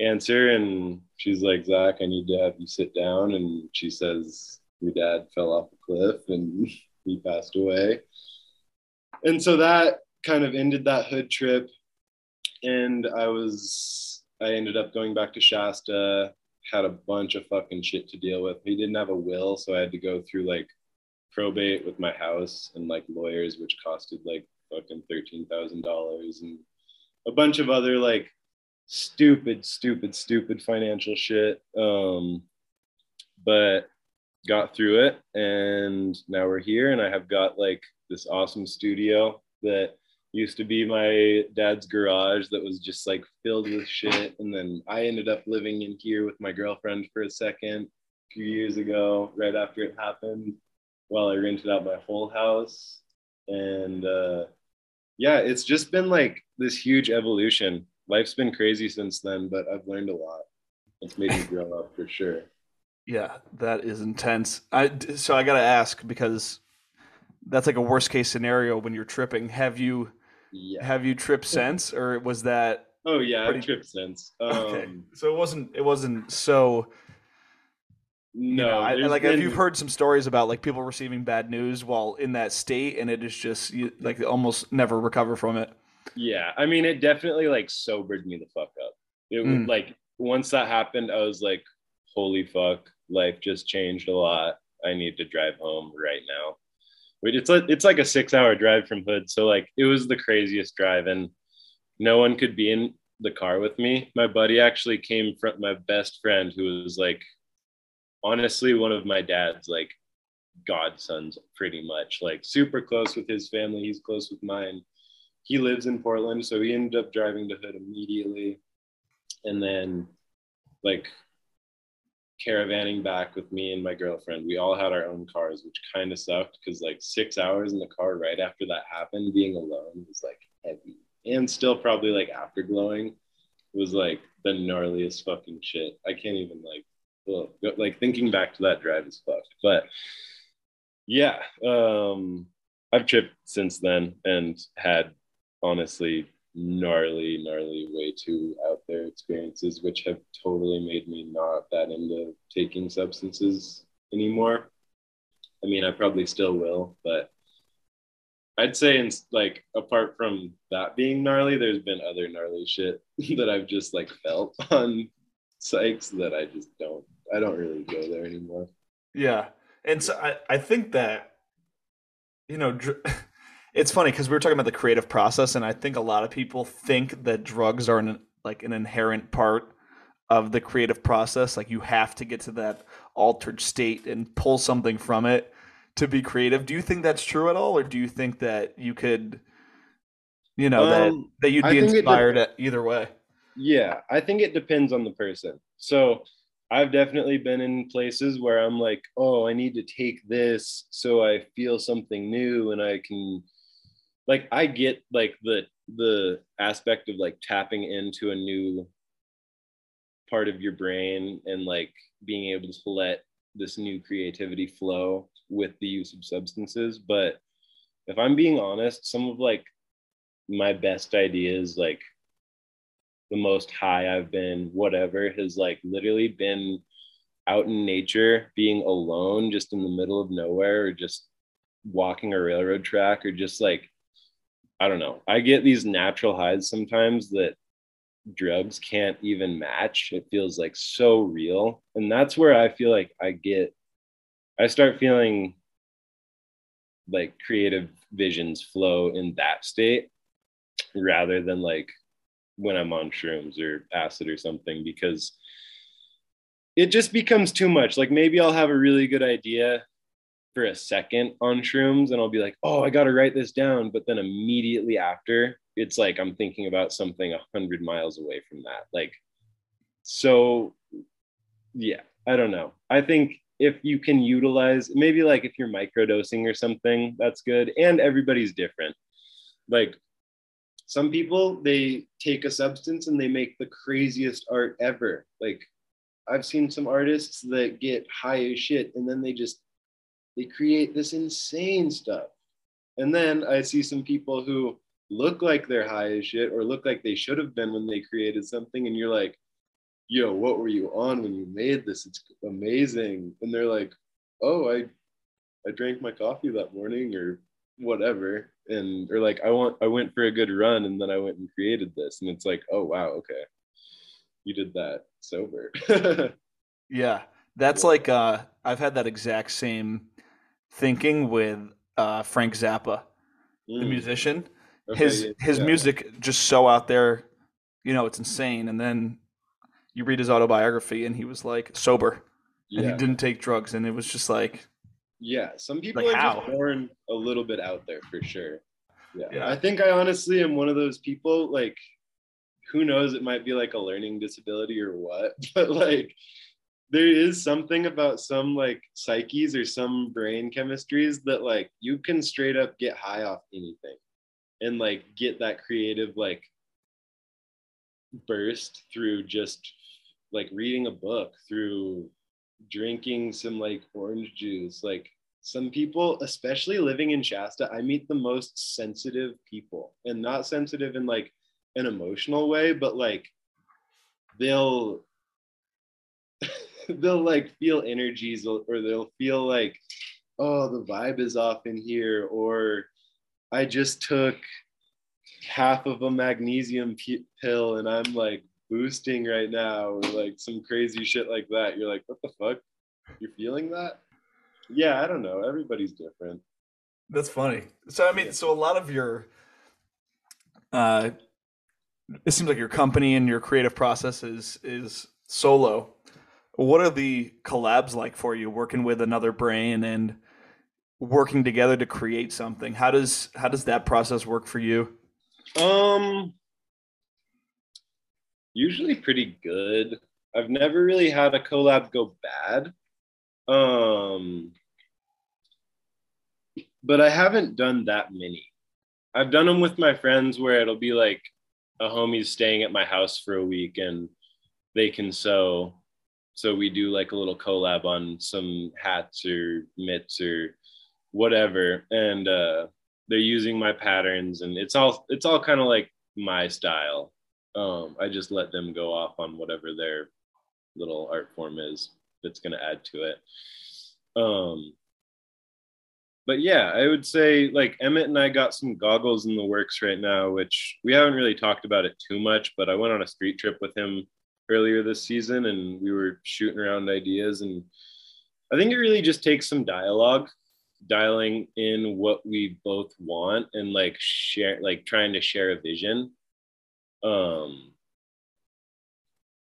answer. And she's like, Zach, I need to have you sit down. And she says, Your dad fell off a cliff and he passed away. And so that kind of ended that hood trip. And I was, I ended up going back to Shasta, had a bunch of fucking shit to deal with. He didn't have a will, so I had to go through like probate with my house and like lawyers, which costed like fucking $13,000 and a bunch of other like stupid, stupid, stupid financial shit. Um, but got through it and now we're here and I have got like this awesome studio that used to be my dad's garage that was just like filled with shit and then I ended up living in here with my girlfriend for a second a few years ago right after it happened while I rented out my whole house and uh yeah it's just been like this huge evolution life's been crazy since then, but I've learned a lot. It's made me grow up for sure. Yeah, that is intense. I so I got to ask because that's like a worst case scenario when you're tripping. Have you yeah. have you tripped since, or was that? Oh yeah, pretty... I've tripped since. Um, okay, so it wasn't it wasn't so. No, you know, I, like been... you've heard some stories about like people receiving bad news while in that state, and it is just you, like almost never recover from it. Yeah, I mean, it definitely like sobered me the fuck up. It mm. like once that happened, I was like, holy fuck, life just changed a lot. I need to drive home right now. Wait, it's like it's like a six hour drive from Hood, so like it was the craziest drive, and no one could be in the car with me. My buddy actually came from my best friend, who was like honestly one of my dad's like godsons, pretty much like super close with his family. He's close with mine he lives in Portland, so he ended up driving to Hood immediately, and then like caravanning back with me and my girlfriend. We all had our own cars, which kind of sucked because like six hours in the car right after that happened, being alone was like heavy, and still probably like afterglowing was like the gnarliest fucking shit. I can't even like like thinking back to that drive is fucked, but yeah, um, I've tripped since then and had honestly gnarly, gnarly, way too out there experiences, which have totally made me not that into taking substances anymore. I mean, I probably still will, but I'd say, in, like, apart from that being gnarly, there's been other gnarly shit that I've just like felt on psychs that I just don't, I don't really go there anymore. Yeah. And so I, I think that, you know, dr- it's funny because we were talking about the creative process, and I think a lot of people think that drugs are an, like an inherent part of the creative process. Like you have to get to that altered state and pull something from it to be creative. Do you think that's true at all, or do you think that you could, you know, um, that that you'd be inspired de- either way? Yeah, I think it depends on the person. So I've definitely been in places where I'm like, oh, I need to take this so I feel something new and I can like I get like the the aspect of like tapping into a new part of your brain and like being able to let this new creativity flow with the use of substances. But if i'm being honest some of like my best ideas like the most high I've been, whatever, has like literally been out in nature, being alone, just in the middle of nowhere, or just walking a railroad track, or just like, I don't know. I get these natural highs sometimes that drugs can't even match. It feels like so real. And that's where I feel like I get, I start feeling like creative visions flow in that state rather than like when I'm on shrooms or acid or something because it just becomes too much. Like maybe I'll have a really good idea for a second on shrooms and I'll be like, oh, I got to write this down. But then immediately after, it's like I'm thinking about something a hundred miles away from that. Like, so yeah, I don't know. I think if you can utilize maybe like if you're microdosing or something, that's good. And everybody's different. Like some people they take a substance and they make the craziest art ever like i've seen some artists that get high as shit and then they just they create this insane stuff. And then i see some people who look like they're high as shit or look like they should have been when they created something and you're like yo what were you on when you made this? It's amazing. And they're like oh i i drank my coffee that morning or whatever. And or like i want i went for a good run and then i went and created this. And it's like oh wow okay. You did that sober. Yeah. That's yeah. like uh i've had that exact same thinking with uh frank zappa mm. the musician okay, his yeah, his yeah. music just so out there you know it's insane and then you read his autobiography and he was like sober and he didn't take drugs and it was just like yeah, some people like are how? just born a little bit out there for sure. Yeah. yeah. I think I honestly am one of those people like who knows it might be like a learning disability or what, but like there is something about some like psyches or some brain chemistries that like you can straight up get high off anything and like get that creative like burst through just like reading a book through drinking some like orange juice. Like some people, especially living in Shasta, I meet the most sensitive people and not sensitive in like an emotional way, but like they'll they'll like feel energies or they'll feel like oh the vibe is off in here or i just took half of a magnesium p- pill and i'm like boosting right now or like some crazy shit like that. You're like what the fuck? You're feeling that? Yeah i don't know. Everybody's different. That's funny. So i mean so a lot of your uh it seems like your company and your creative process is is solo what are the collabs like for you working with another brain and working together to create something how does how does that process work for you um usually pretty good. I've never really had a collab go bad. Um, but I haven't done that many. I've done them with my friends where it'll be like a homie's staying at my house for a week and they can sew. So we do like a little collab on some hats or mitts or whatever. And uh, they're using my patterns and it's all it's all kind of like my style um, I just let them go off on whatever their little art form is that's going to add to it. Um, but yeah, I would say like Emmett and I got some goggles in the works right now, which we haven't really talked about it too much. But I went on a street trip with him earlier this season and we were shooting around ideas. And I think it really just takes some dialogue, dialing in what we both want and like share, like trying to share a vision um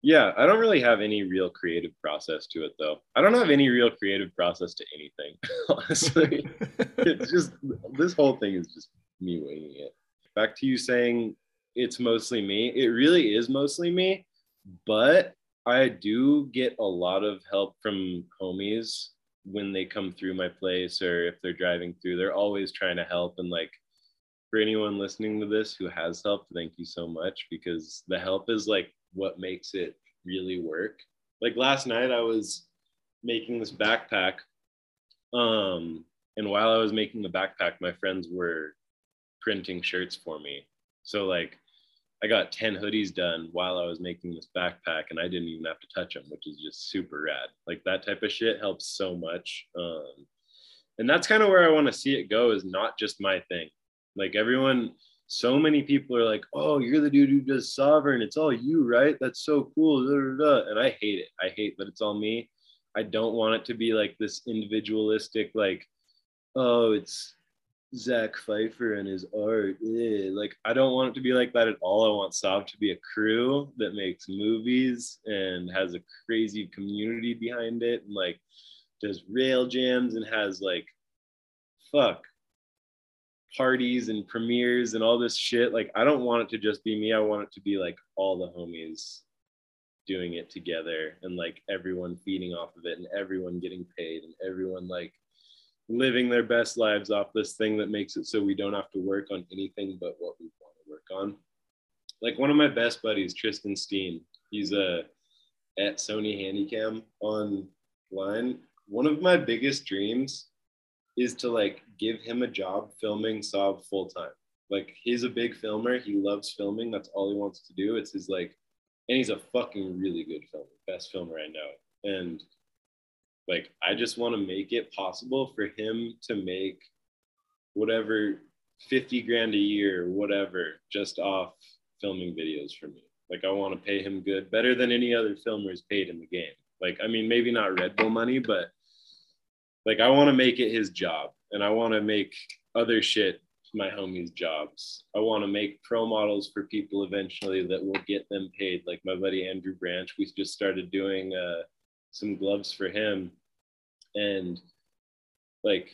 Yeah, I don't really have any real creative process to it though. I don't have any real creative process to anything, honestly. it's just this whole thing is just me winging it. Back to you saying it's mostly me. It really is mostly me, but I do get a lot of help from homies when they come through my place or if they're driving through. They're always trying to help and like for anyone listening to this who has helped, thank you so much because the help is like what makes it really work. Like last night, I was making this backpack. Um, and while I was making the backpack, my friends were printing shirts for me. So, like, I got 10 hoodies done while I was making this backpack, and I didn't even have to touch them, which is just super rad. Like, that type of shit helps so much. Um, and that's kind of where I want to see it go is not just my thing. Like, everyone, so many people are like, "Oh, you're the dude who does sovereign. It's all you, right? That's so cool." And I hate it. I hate that it's all me. I don't want it to be like this individualistic, like, "Oh, it's Zach Pfeiffer and his art." Eh. Like, I don't want it to be like that at all. I want Sov to be a crew that makes movies and has a crazy community behind it, and like does rail jams and has like, fuck, parties and premieres and all this shit. Like, I don't want it to just be me. I want it to be like all the homies doing it together and like everyone feeding off of it and everyone getting paid and everyone like living their best lives off this thing that makes it so we don't have to work on anything but what we want to work on. Like one of my best buddies, Tristan Steen, he's a at Sony Handycam online. One of my biggest dreams is to like give him a job filming Sov full time. Like he's a big filmer. He loves filming. That's all he wants to do. It's his like, and he's a fucking really good filmer, best filmer I know. And like, I just want to make it possible for him to make whatever 50 grand a year, whatever, just off filming videos for me. Like, I want to pay him good, better than any other filmer is paid in the game. Like, I mean, maybe not Red Bull money, but like I want to make it his job and I want to make other shit my homies jobs. I want to make pro models for people eventually that will get them paid. Like my buddy Andrew Branch, we just started doing uh, some gloves for him, and like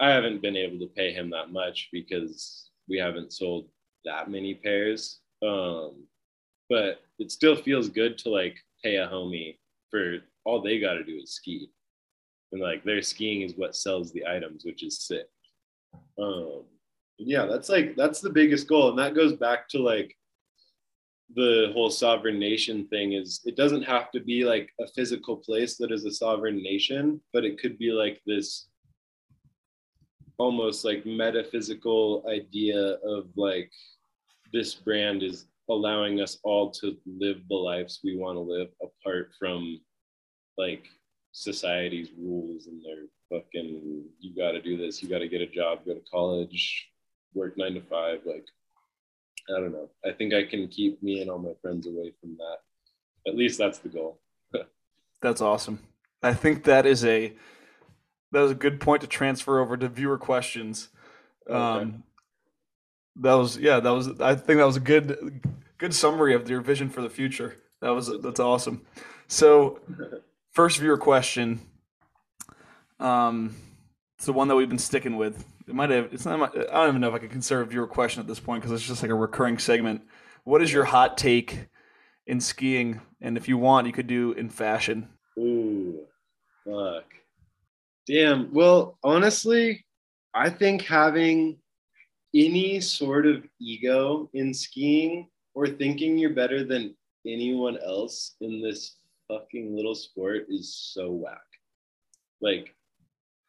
I haven't been able to pay him that much because we haven't sold that many pairs. Um, but it still feels good to like pay a homie for all they got to do is ski and like their skiing is what sells the items, which is sick. Um, yeah, that's like that's the biggest goal, and that goes back to like the whole sovereign nation thing. Is it doesn't have to be like a physical place that is a sovereign nation, but it could be like this almost like metaphysical idea of like this brand is allowing us all to live the lives we want to live apart from like society's rules and their fucking you got to do this you got to get a job go to college work nine to five like i don't know i think i can keep me and all my friends away from that at least that's the goal that's awesome i think that is a that was a good point to transfer over to viewer questions okay. um that was yeah that was i think that was a good good summary of your vision for the future that was that's awesome so first viewer question. Um, it's the one that we've been sticking with. It might have. It's not. I don't even know if I can consider viewer question at this point because it's just like a recurring segment. What is your hot take in skiing? And if you want, you could do in fashion. Ooh, fuck. Damn. Well, honestly, I think having any sort of ego in skiing or thinking you're better than anyone else in this fucking little sport is so whack. Like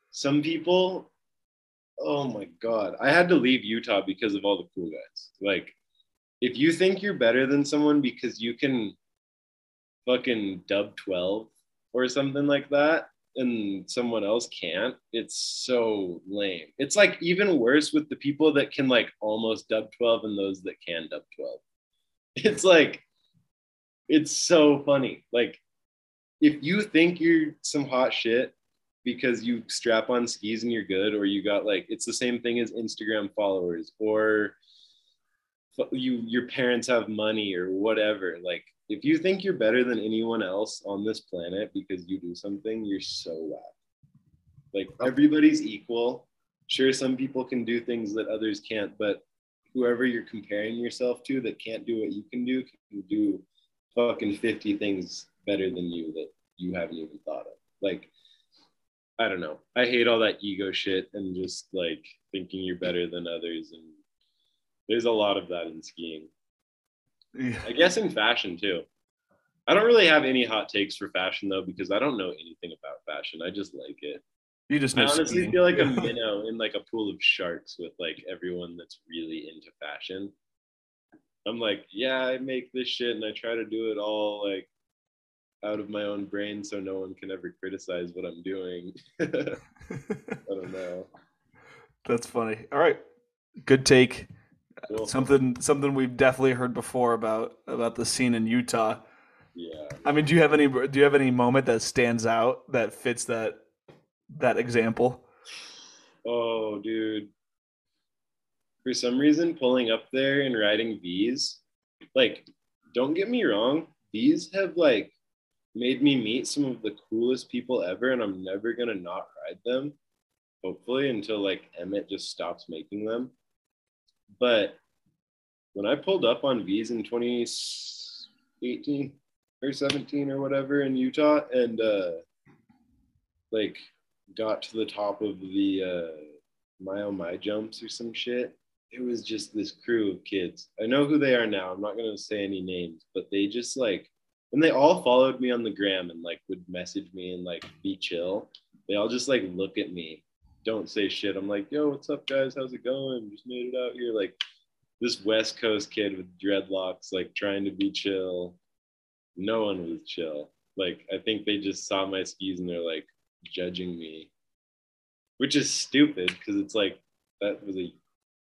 some people, oh my god, I had to leave Utah because of all the cool guys. Like if you think you're better than someone because you can fucking dub 12 or something like that and someone else can't, it's so lame. It's like even worse with the people that can like almost dub 12 and those that can dub 12. It's like it's so funny. Like if you think you're some hot shit because you strap on skis and you're good, or you got like it's the same thing as Instagram followers, or you your parents have money or whatever. Like if you think you're better than anyone else on this planet because you do something, you're so whack. Like oh. everybody's equal. Sure, some people can do things that others can't, but whoever you're comparing yourself to that can't do what you can do can do fucking 50 things better than you that you haven't even thought of. Like, I don't know. I hate all that ego shit and just like thinking you're better than others. And there's a lot of that in skiing. Yeah. I guess in fashion too. I don't really have any hot takes for fashion though because I don't know anything about fashion. I just like it. You just I honestly skiing. feel like Yeah. I'm minnow uh, in like a pool of sharks with like everyone that's really into fashion. I'm like, yeah, I make this shit and I try to do it all like out of my own brain so no one can ever criticize what I'm doing. I don't know. That's funny. All right, good take. Cool. Something something we've definitely heard before about about the scene in Utah. Yeah. I mean, do you have any do you have any moment that stands out that fits that that example? Oh, dude. For some reason, pulling up there and riding V's, like, don't get me wrong, these have like made me meet some of the coolest people ever, and I'm never gonna not ride them. Hopefully, until like Emmett just stops making them. But when I pulled up on V's in 2018 or 17 or whatever in Utah, and uh, like got to the top of the uh, mile my jumps or some shit. It was just this crew of kids. I know who they are now. I'm not gonna say any names, but they just like, and they all followed me on the gram and like would message me and like be chill. They all just like look at me, don't say shit. I'm like, yo, what's up, guys? How's it going? Just made it out here. Like this West Coast kid with dreadlocks, like trying to be chill. No one was chill. Like I think they just saw my skis and they're like judging me, which is stupid because it's like that was a,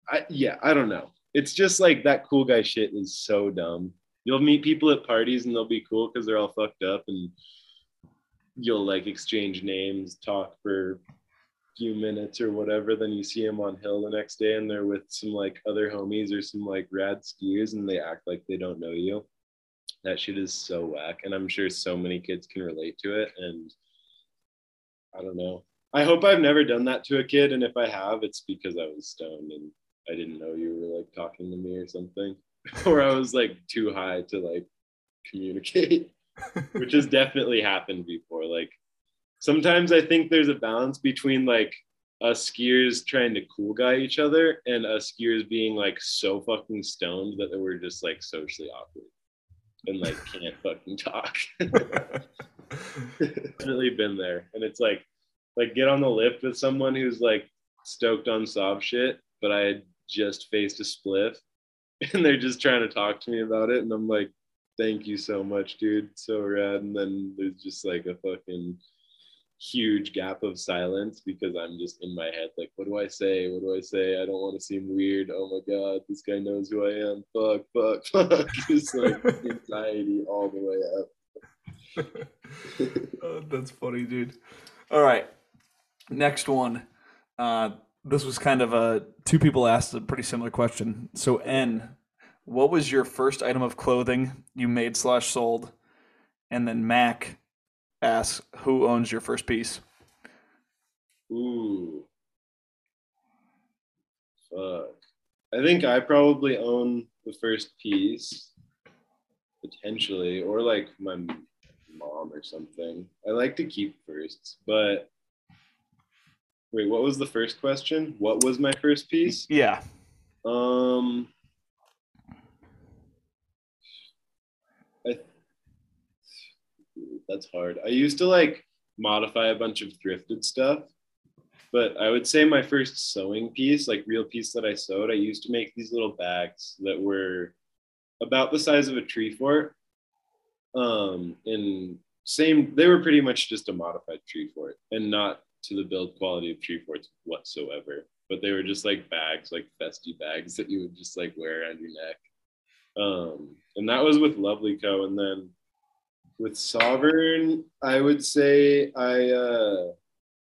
I yeah I don't know. It's just like that cool guy shit is so dumb. You'll meet people at parties and they'll be cool because they're all fucked up and you'll like exchange names, talk for a few minutes or whatever. Then you see them on hill the next day and they're with some like other homies or some like rad skiers and they act like they don't know you. That shit is so whack. And I'm sure so many kids can relate to it. And I don't know. I hope I've never done that to a kid. And if I have, it's because I was stoned and I didn't know you were like talking to me or something. or I was like too high to like communicate, which has definitely happened before. Like sometimes I think there's a balance between like us skiers trying to cool guy each other and us skiers being like so fucking stoned that we're just like socially awkward and like can't fucking talk. definitely been there. And it's like, like get on the lift with someone who's like stoked on Sov shit, but I had just faced a spliff and they're just trying to talk to me about it. And I'm like, thank you so much, dude. So rad. And then there's just like a fucking huge gap of silence because I'm just in my head, like, what do I say? What do I say? I don't want to seem weird. Oh my God, this guy knows who I am. Fuck, fuck, fuck. Just like anxiety all the way up. Oh, that's funny, dude. All right, next one. Uh, this was kind of a two people asked a pretty similar question. So, N, what was your first item of clothing you made slash sold? And then Mac asks, who owns your first piece? Ooh. Fuck. I think I probably own the first piece, potentially, or like my mom or something. I like to keep firsts, but wait, what was the first question? What was my first piece? Yeah. Um, I, that's hard. I used to like modify a bunch of thrifted stuff, but I would say my first sewing piece, like real piece that I sewed, I used to make these little bags that were about the size of a tree fort. Um, and same, they were pretty much just a modified tree fort and not to the build quality of tree forts whatsoever. But they were just like bags, like festy bags that you would just like wear around your neck. Um, and that was with Lovely Co. And then with Sovereign, I would say I uh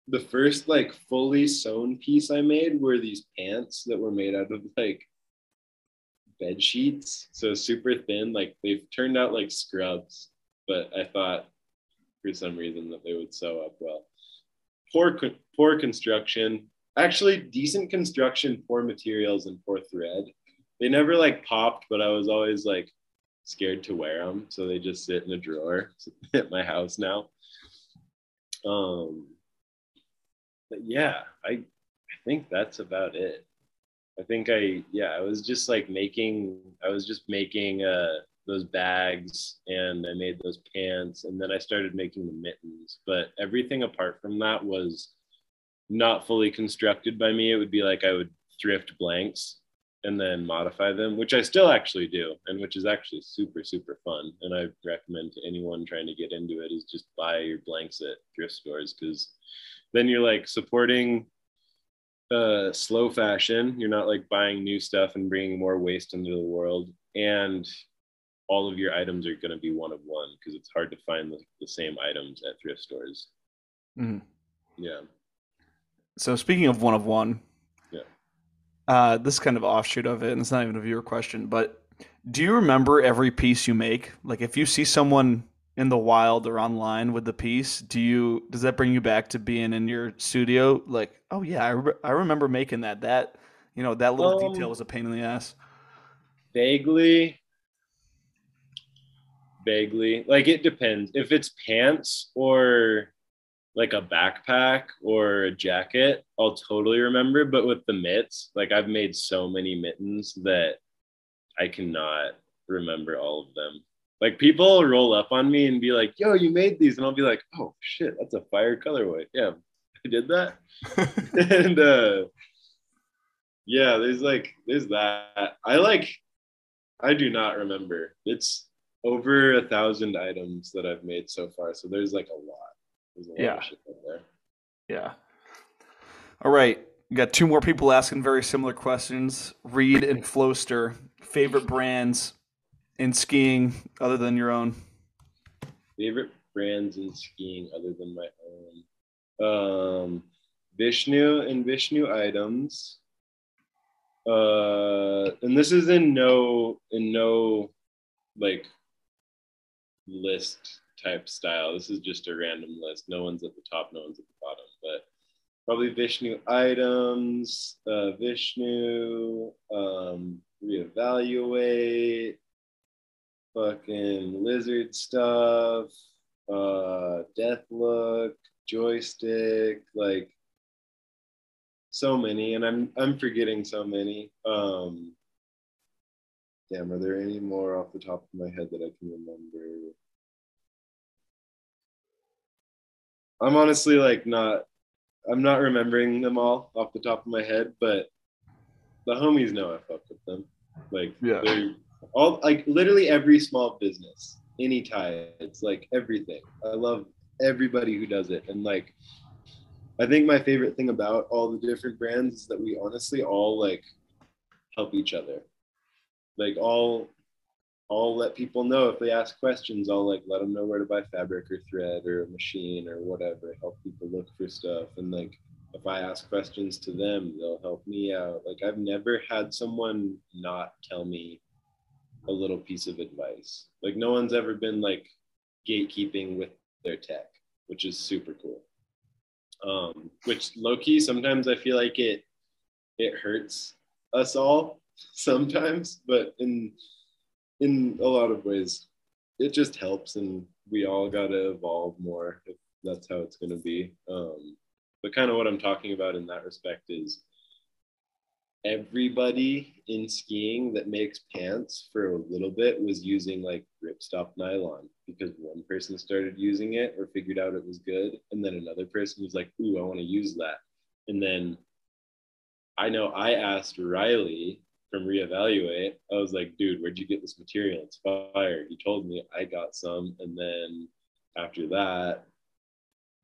the first like fully sewn piece I made were these pants that were made out of like bed sheets, so super thin. Like they've turned out like scrubs, but I thought for some reason that they would sew up well. Poor, poor construction. Actually, decent construction, poor materials, and poor thread. They never like popped, but I was always like scared to wear them, so they just sit in a drawer at my house now. Um, but yeah, I I think that's about it. I think I yeah, I was just like making I was just making uh those bags and I made those pants and then I started making the mittens. But everything apart from that was not fully constructed by me. It would be like I would thrift blanks and then modify them, which I still actually do, and which is actually super, super fun. And I recommend to anyone trying to get into it is just buy your blanks at thrift stores because then you're like supporting uh, slow fashion. You're not like buying new stuff and bringing more waste into the world. And all of your items are going to be one of one because it's hard to find the, the, same items at thrift stores. Mm-hmm. Yeah. So speaking of one of one, yeah. Uh, this kind of offshoot of it, and it's not even a viewer question, but do you remember every piece you make? Like if you see someone in the wild or online with the piece, do you does that bring you back to being in your studio? Like, oh yeah, I, re- I remember making that. That you know that little um, detail was a pain in the ass. Vaguely, vaguely. Like it depends. If it's pants or like a backpack or a jacket, I'll totally remember. But with the mitts, like I've made so many mittens that I cannot remember all of them. Like people roll up on me and be like, "Yo, you made these," and I'll be like, "Oh shit, that's a fire colorway." Yeah, I did that. and uh, yeah, there's like there's that. I like. I do not remember. It's over a thousand items that I've made so far. So there's like a lot. There's a lot yeah. of shit there. Yeah. All right. We got two more people asking very similar questions. Reed and Floster, favorite brands in skiing other than your own? Favorite brands in skiing other than my own. Um, Vishnu and Vishnu items. Uh, and this is in no in no like list type style. This is just a random list. No one's at the top, no one's at the bottom, but probably Vishnu items, uh, Vishnu, um, reevaluate, fucking lizard stuff, uh, death look, joystick, like so many, and I'm I'm forgetting so many. Um, damn, are there any more off the top of my head that I can remember? I'm honestly like not I'm not remembering them all off the top of my head, but the homies know I fucked with them. Like yeah. they're all like literally every small business, any tie, it's like everything. I love everybody who does it. And like I think my favorite thing about all the different brands is that we honestly all like help each other. Like all I'll let people know if they ask questions. I'll like let them know where to buy fabric or thread or a machine or whatever. Help people look for stuff. And like if I ask questions to them, they'll help me out. Like I've never had someone not tell me a little piece of advice. Like no one's ever been like gatekeeping with their tech, which is super cool. Um, which low key sometimes I feel like it it hurts us all sometimes, but in in a lot of ways, it just helps, and we all got to evolve more if that's how it's to be. Um, but kind of what I'm talking about in that respect is everybody in skiing that makes pants for a little bit was using like ripstop nylon because one person started using it or figured out it was good and then another person was like ooh i want to use that and then i know i asked riley from reevaluate, I was like, dude, where'd you get this material? It's fire. He told me I got some. And then after that,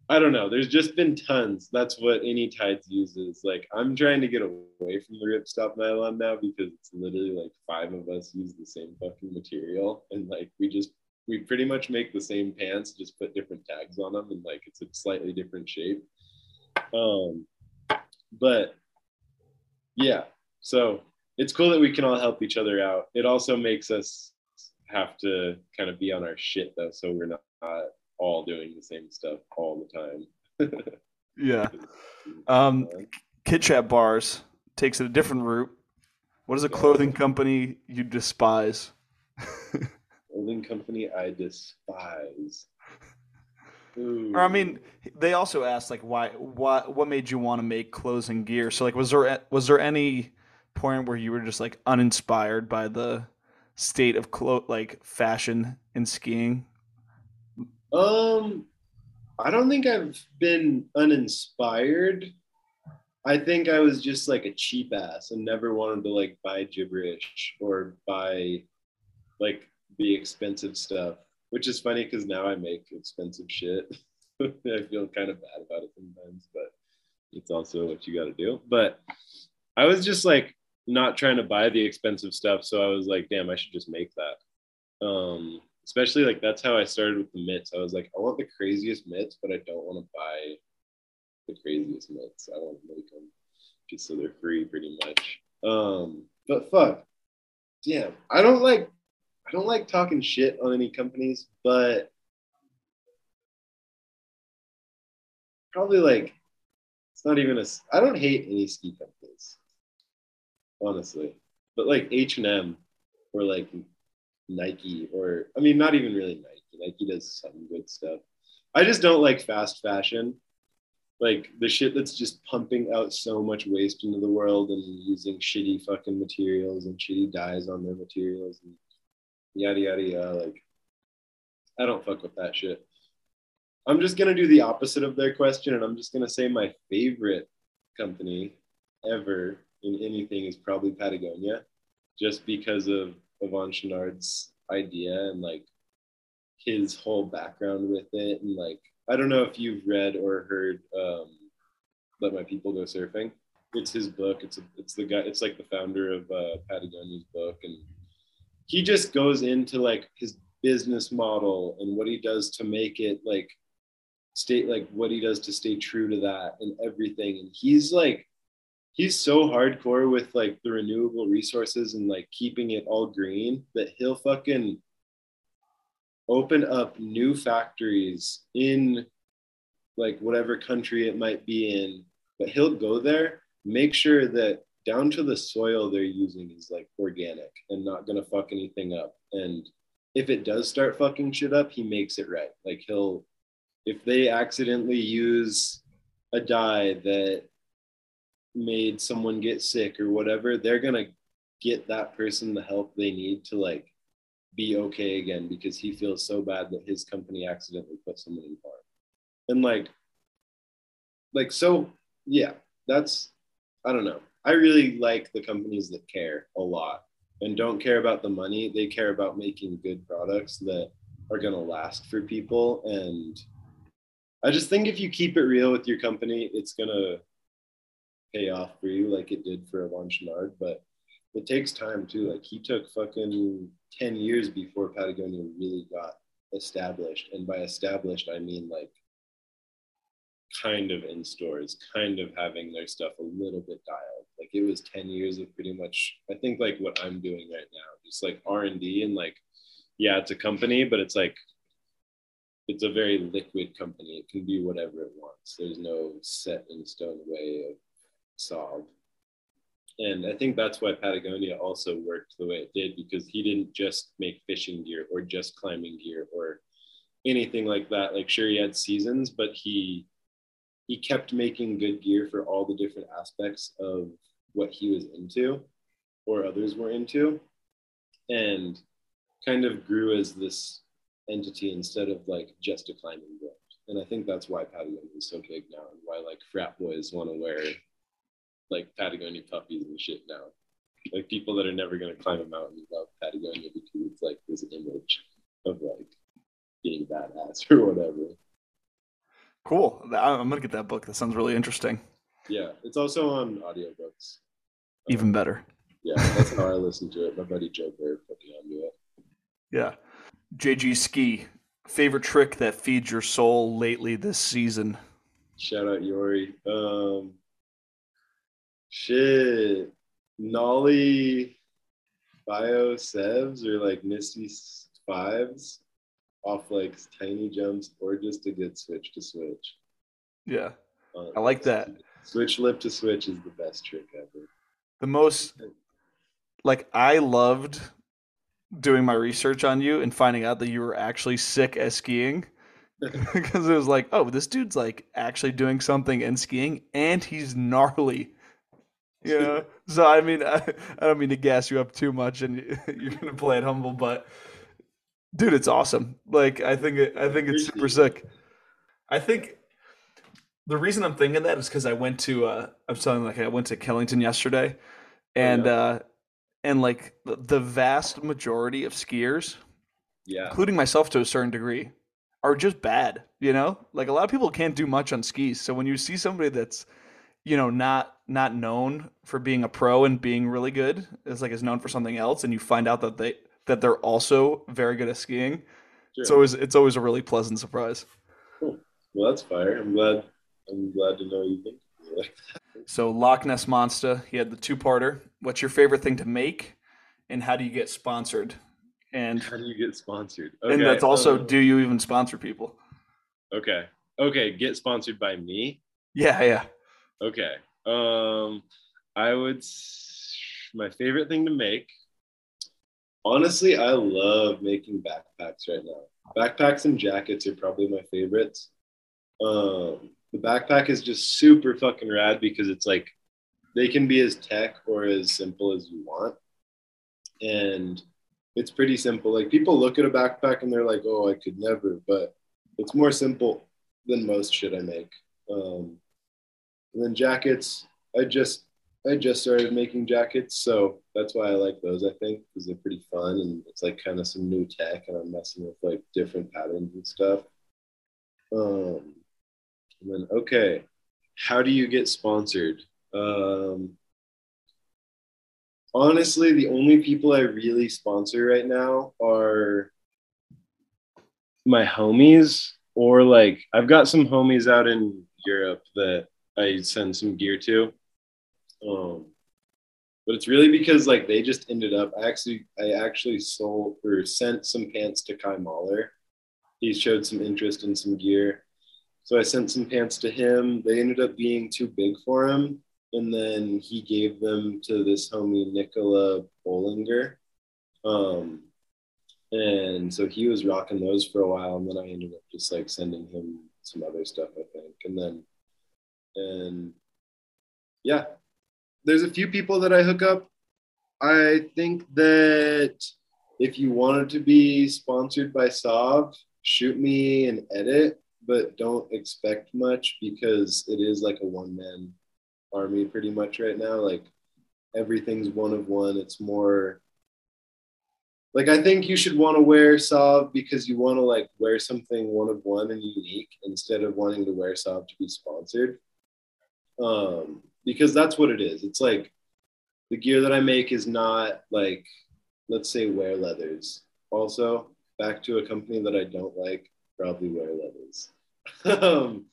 I don't know. There's just been tons. That's what Anytides uses. Like I'm trying to get away from the ripstop nylon now because it's literally like five of us use the same fucking material, and like we just we pretty much make the same pants, just put different tags on them, and like it's a slightly different shape. Um, but yeah, so it's cool that we can all help each other out. It also makes us have to kind of be on our shit though, so we're not, not all doing the same stuff all the time. yeah. Um, Kit Chat Bars takes it a different route. What is a clothing company you despise? clothing company I despise. Ooh. Or I mean, they also asked like why what what made you want to make clothes and gear? So like was there was there any point where you were just like uninspired by the state of clo- like fashion and skiing? Um I don't think I've been uninspired. I think I was just like a cheap ass and never wanted to like buy gibberish or buy like the expensive stuff which is funny because now I make expensive shit. I feel kind of bad about it sometimes, but it's also what you got to do. But I was just like not trying to buy the expensive stuff, so I was like, damn, I should just make that. Um, especially like that's how I started with the mitts. I was like, I want the craziest mitts, but I don't want to buy the craziest mitts. I want to make them just so they're free, pretty much. Um, but fuck, damn, I don't like I don't like talking shit on any companies, but probably like it's not even a. I don't hate any ski companies, honestly, but like H and M or like Nike or I mean not even really Nike. Nike does some good stuff. I just don't like fast fashion. Like the shit that's just pumping out so much waste into the world and using shitty fucking materials and shitty dyes on their materials and yada yada yada. Like, I don't fuck with that shit. I'm just gonna do the opposite of their question, and I'm just gonna say my favorite company ever in anything is probably Patagonia, just because of Yvon Chouinard's idea and like his whole background with it, and like I don't know if you've read or heard um, "Let My People Go Surfing." It's his book. It's a, it's the guy. It's like the founder of uh, Patagonia's book, and he just goes into like his business model and what he does to make it like state like what he does to stay true to that and everything and he's like he's so hardcore with like the renewable resources and like keeping it all green that he'll fucking open up new factories in like whatever country it might be in but he'll go there make sure that down to the soil they're using is like organic and not gonna fuck anything up. And if it does start fucking shit up, he makes it right. Like he'll, if they accidentally use a dye that made someone get sick or whatever, they're gonna get that person the help they need to like be okay again because he feels so bad that his company accidentally put someone in harm. And like, like so, yeah, that's I don't know. I really like the companies that care a lot and don't care about the money. They care about making good products that are to last for people. And I just think if you keep it real with your company, it's to pay off for you like it did for Yvon Chouinard. But it takes time too. Like he took fucking 10 years before Patagonia really got established. And by established, I mean like kind of in stores, kind of having their stuff a little bit dialed. Like it was 10 years of pretty much, I think like what I'm doing right now, just like R&D and like, yeah, it's a company, but it's like, it's a very liquid company. It can do whatever it wants. There's no set in stone way of solve. And I think that's why Patagonia also worked the way it did because he didn't just make fishing gear or just climbing gear or anything like that. Like, sure, he had seasons, but he he kept making good gear for all the different aspects of what he was into or others were into and kind of grew as this entity instead of like just a climbing brand and i think that's why patagonia is so big now and why like frat boys want to wear like patagonia puppies and shit now like people that are never going to climb a mountain love patagonia because it's like this image of like being badass or whatever Cool. I'm gonna get that book. That sounds really interesting. Yeah, it's also on audiobooks. Even better. Yeah, that's how I listen to it. My buddy Joe Bird put me onto it. Yeah. JG Ski, favorite trick that feeds your soul lately this season? Shout out Yori. Um, shit. Nolly Bio Sevs or like Misty Fives off like tiny jumps or just a good switch to switch. Yeah. Uh, I like that. Switch lip to switch is the best trick ever. The most like I loved doing my research on you and finding out that you were actually sick at skiing. because it was like, oh, this dude's like actually doing something in skiing and he's gnarly. You know? so I mean I, I don't mean to gas you up too much and you're gonna play it humble, but dude, it's awesome. Like I think it, I think it's super sick. I think the reason I'm thinking that is because I went to uh, I'm telling like I went to Killington yesterday, and uh, and like the vast majority of skiers, yeah, including myself to a certain degree, are just bad. You know, like a lot of people can't do much on skis. So when you see somebody that's you know not not known for being a pro and being really good is like is known for something else and you find out that they that they're also very good at skiing. Sure. it's always it's always a really pleasant surprise. Cool. well that's fire. I'm glad i'm glad to know you think so loch ness monster he had the two-parter. What's your favorite thing to make and how do you get sponsored? And how do you get sponsored? okay. and that's also um, do you even sponsor people? Okay. Okay get sponsored by me? Yeah yeah. Okay um i would my favorite thing to make. Honestly i love making backpacks right now. Backpacks and jackets are probably my favorites. Um the backpack is just super fucking rad because it's like they can be as tech or as simple as you want. And it's pretty simple. Like people look at a backpack and they're like oh i could never but it's more simple than most shit i make. Um, and then jackets i just i just started making jackets so that's why i like those i think because they're pretty fun and it's like kind of some new tech and i'm messing with like different patterns and stuff um and then, okay, how do you get sponsored? Um, honestly, the only people I really sponsor right now are my homies, or like I've got some homies out in Europe that I send some gear to. Um, but it's really because like they just ended up. I actually I actually sold or sent some pants to Kai Mahler. He showed some interest in some gear. So I sent some pants to him. They ended up being too big for him. And then he gave them to this homie, Nicola Bollinger. Um, and so he was rocking those for a while. And then I ended up just like sending him some other stuff, I think. And then, and yeah, there's a few people that I hook up. I think that if you wanted to be sponsored by Sov, shoot me an edit but don't expect much because it is like a one man army pretty much right now. Like everything's one of one. It's more like I think you should want to wear Sov because you want to like wear something one of one and unique instead of wanting to wear Sov to be sponsored. Um, because that's what it is. It's like the gear that I make is not like let's say wear leathers. Also, back to a company that I don't like, probably wear leathers um,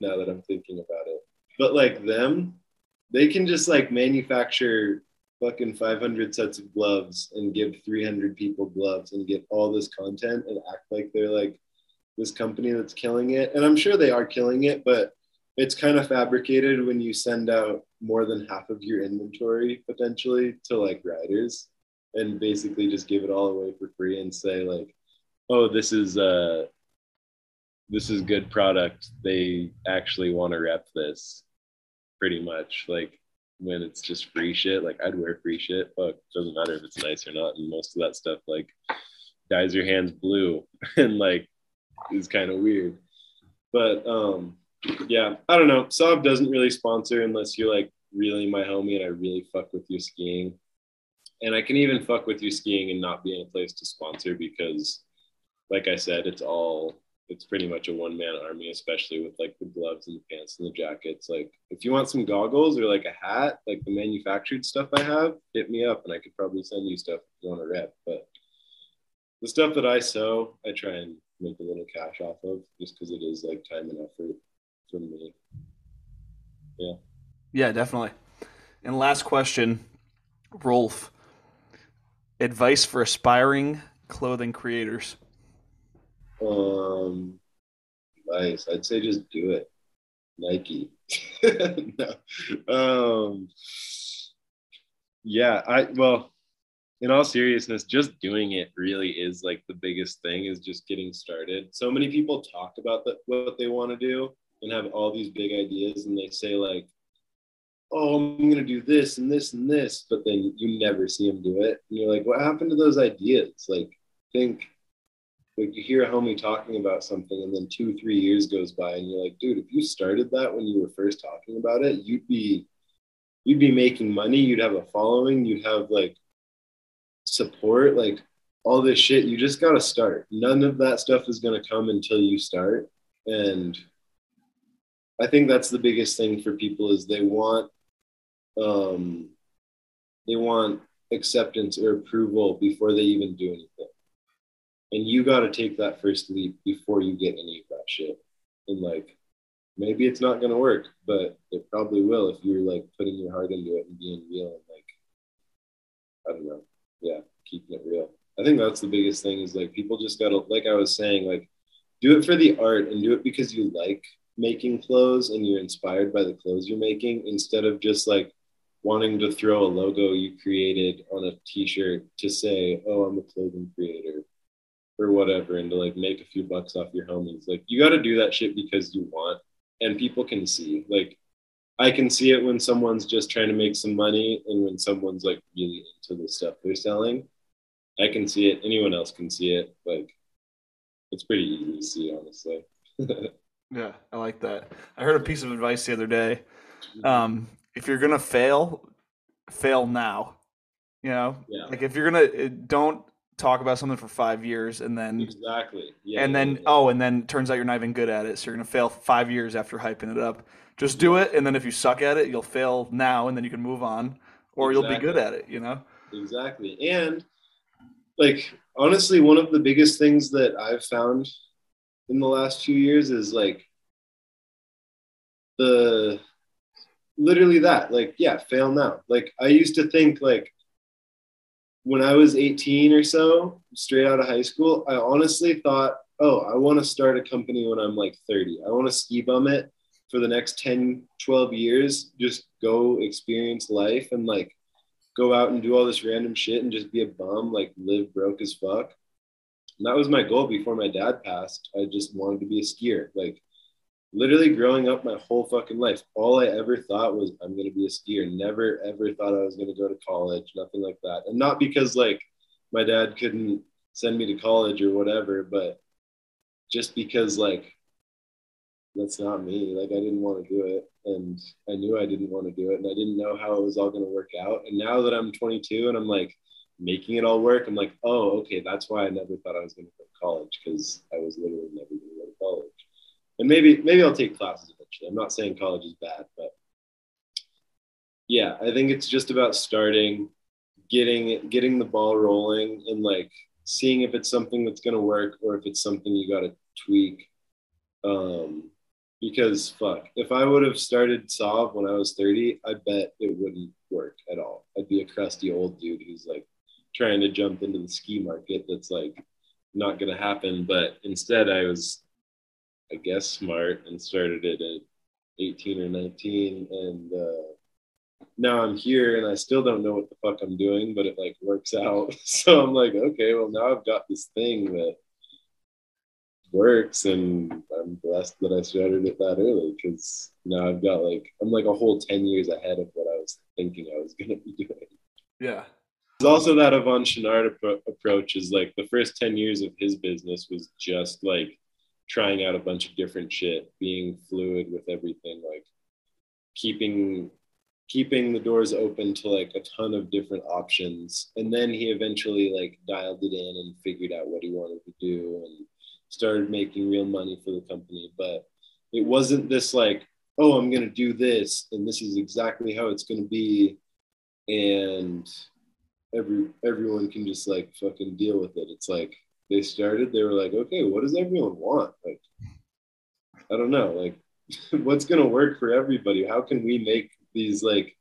now that I'm thinking about it. But like them, they can just like manufacture fucking 500 sets of gloves and give 300 people gloves and get all this content and act like they're like this company that's killing it. And I'm sure they are killing it, but it's kind of fabricated when you send out more than half of your inventory potentially to like riders and basically just give it all away for free and say like, oh, this is uh this is good product. They actually want to rep this pretty much. Like when it's just free shit, like I'd wear free shit. Fuck, doesn't matter if it's nice or not. And most of that stuff like dyes your hands blue and like is kind of weird. But um yeah, I don't know. Sov doesn't really sponsor unless you're like really my homie and I really fuck with you skiing. And I can even fuck with you skiing and not be in a place to sponsor because like I said, it's all it's pretty much a one man army, especially with like the gloves and the pants and the jackets. Like if you want some goggles or like a hat, like the manufactured stuff I have, hit me up and I could probably send you stuff if you want to rep. But the stuff that I sew, I try and make a little cash off of just because it is like time and effort for me. Yeah. Yeah, definitely. And last question, Rolf. Advice for aspiring clothing creators. Um, advice. I'd say just do it. Nike. no. Um, yeah, I well, in all seriousness, just doing it really is like the biggest thing is just getting started. So many people talk about the, what they want to do and have all these big ideas, and they say like, "Oh, I'm gonna do this and this and this," but then you never see them do it, and you're like, "What happened to those ideas?" Like, think like you hear a homie talking about something and then two three years goes by and you're like dude if you started that when you were first talking about it you'd be you'd be making money you'd have a following you'd have like support like all this shit. You just got to start. None of that stuff is going to come until you start and i think that's the biggest thing for people is they want um they want acceptance or approval before they even do anything. And you got to take that first leap before you get any of that shit. And like maybe it's not going to work but it probably will if you're like putting your heart into it and being real and like i don't know. Yeah keeping it real. I think that's the biggest thing is like people just gotta like i was saying like do it for the art and do it because you like making clothes and you're inspired by the clothes you're making instead of just like wanting to throw a logo you created on a t-shirt to say oh i'm a clothing creator or whatever and to like make a few bucks off your homies. Like you got to do that shit because you want and people can see. Like I can see it when someone's just trying to make some money and when someone's like really into the stuff they're selling. I can see it. Anyone else can see it. Like it's pretty easy to see, honestly. yeah, I like that. I heard a piece of advice the other day. Um, if you're gonna fail, fail now. You know, yeah. like if you're gonna don't talk about something for five years and then exactly yeah, and then yeah. oh and then turns out you're not even good at it so you're gonna fail five years after hyping it up just do it and then if you suck at it you'll fail now and then you can move on or exactly. you'll be good at it you know exactly and like honestly one of the biggest things that i've found in the last few years is like the literally that like yeah fail now like i used to think like when I was 18 or so, straight out of high school, I honestly thought, oh, I want to start a company when I'm like 30. I want to ski bum it for the next 10, 12 years, just go experience life and like go out and do all this random shit and just be a bum, like live broke as fuck. And that was my goal before my dad passed. I just wanted to be a skier. Like literally growing up my whole fucking life, all I ever thought was I'm gonna be a skier. Never ever thought I was gonna go to college, nothing like that. And not because like my dad couldn't send me to college or whatever, but just because like that's not me. Like I didn't want to do it. And I knew I didn't want to do it. And I didn't know how it was all gonna work out. And now that I'm 22 and I'm like making it all work, I'm like, oh, okay, that's why I never thought I was gonna go to college, because I was literally never gonna go to college and maybe maybe I'll take classes eventually. I'm not saying college is bad, but yeah, I think it's just about starting, getting getting the ball rolling, and like seeing if it's something that's gonna work or if it's something you got to tweak. Um, because fuck, if I would have started Sov when I was 30, I bet it wouldn't work at all. I'd be a crusty old dude who's like trying to jump into the ski market. That's like not gonna happen. But instead, I was I guess, smart and started it at 18 or 19. And uh, now I'm here and I still don't know what the fuck I'm doing, but it like works out. So I'm like, okay, well, now I've got this thing that works and I'm blessed that I started it that early because now I've got like, I'm like a whole 10 years ahead of what I was thinking I was going to be doing. Yeah. There's also that Yvon Chouinard approach is like the first 10 years of his business was just like trying out a bunch of different shit, being fluid with everything, like keeping keeping the doors open to like a ton of different options. And then he eventually like dialed it in and figured out what he wanted to do and started making real money for the company. But it wasn't this like, oh, I'm gonna do this and this is exactly how it's gonna be. And every everyone can just like fucking deal with it. It's like they started, they were like, okay, what does everyone want? Like, I don't know, like, what's gonna work for everybody? How can we make these like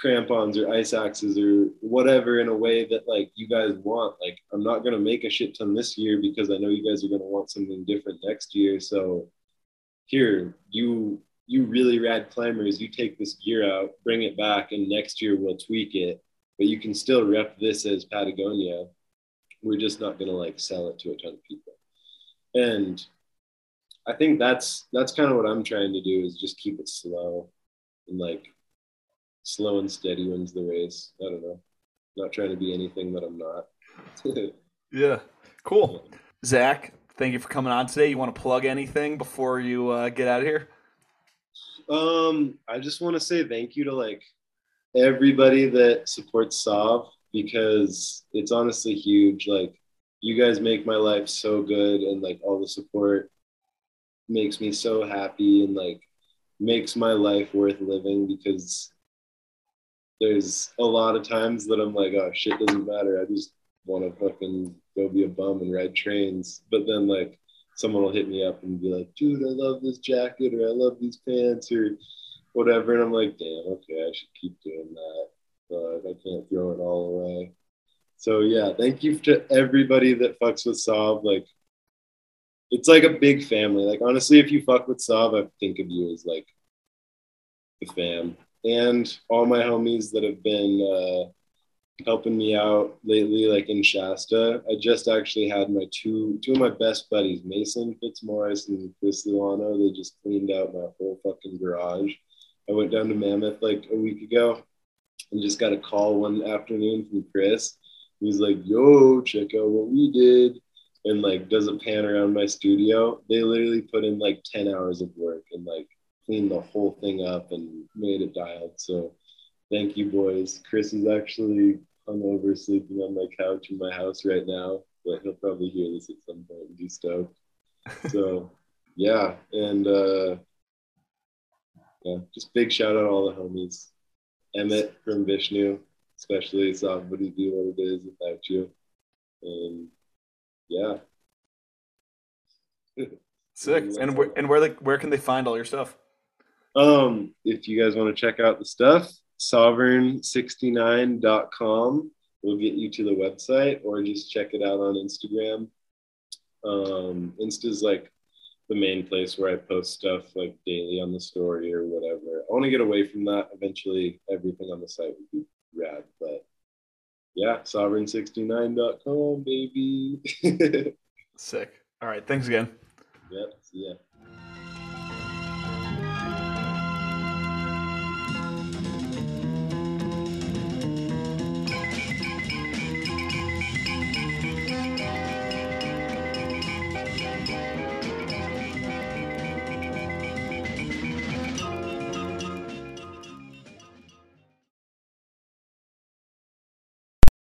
crampons or ice axes or whatever in a way that like you guys want. Like I'm not gonna make a shit ton this year because I know you guys are gonna want something different next year. So here, you you really rad climbers, you take this gear out, bring it back, and next year we'll tweak it. But you can still rep this as Patagonia. We're just not gonna like sell it to a ton of people. And I think that's that's kind of what I'm trying to do is just keep it slow and like slow and steady wins the race. I don't know. Not trying to be anything that I'm not. yeah, cool. Zach, thank you for coming on today. You want to plug anything before you uh, get out of here? Um, I just want to say thank you to like everybody that supports Sov because it's honestly huge. Like you guys make my life so good and like all the support makes me so happy and like makes my life worth living because there's a lot of times that I'm like, oh shit doesn't matter. I just want to fucking go be a bum and ride trains. But then like someone will hit me up and be like, dude, I love this jacket or I love these pants or whatever. And I'm like, damn, okay, I should keep doing that. But I can't throw it all away. So yeah, thank you to everybody that fucks with Sov. Like it's like a big family. Like honestly, if you fuck with Sov, I think of you as like the fam and all my homies that have been uh, helping me out lately, like in Shasta. I just actually had my two two of my best buddies, Mason Fitzmaurice and Chris Luano. They just cleaned out my whole fucking garage. I went down to Mammoth like a week ago and just got a call one afternoon from Chris. He's like, "Yo, check out what we did." And like does a pan around my studio. They literally put in like 10 hours of work and like cleaned the whole thing up and made it dialed. So thank you, boys. Chris is actually hungover, sleeping on my couch in my house right now, but he'll probably hear this at some point and be stoked. So yeah, and uh, yeah, just big shout out all the homies. Emmett from Vishnu, especially somebody do what it is without you. And yeah. Sick. And where and where like where can they find all your stuff? Um, if you guys want to check out the stuff, sovereign69.com will get you to the website or just check it out on Instagram. Um, Insta's like the main place where I post stuff like daily on the story or whatever. I want to get away from that. Eventually, everything on the site would be rad. But yeah, sovereign69.com, baby. Sick. All right. Thanks again. Yep. See ya.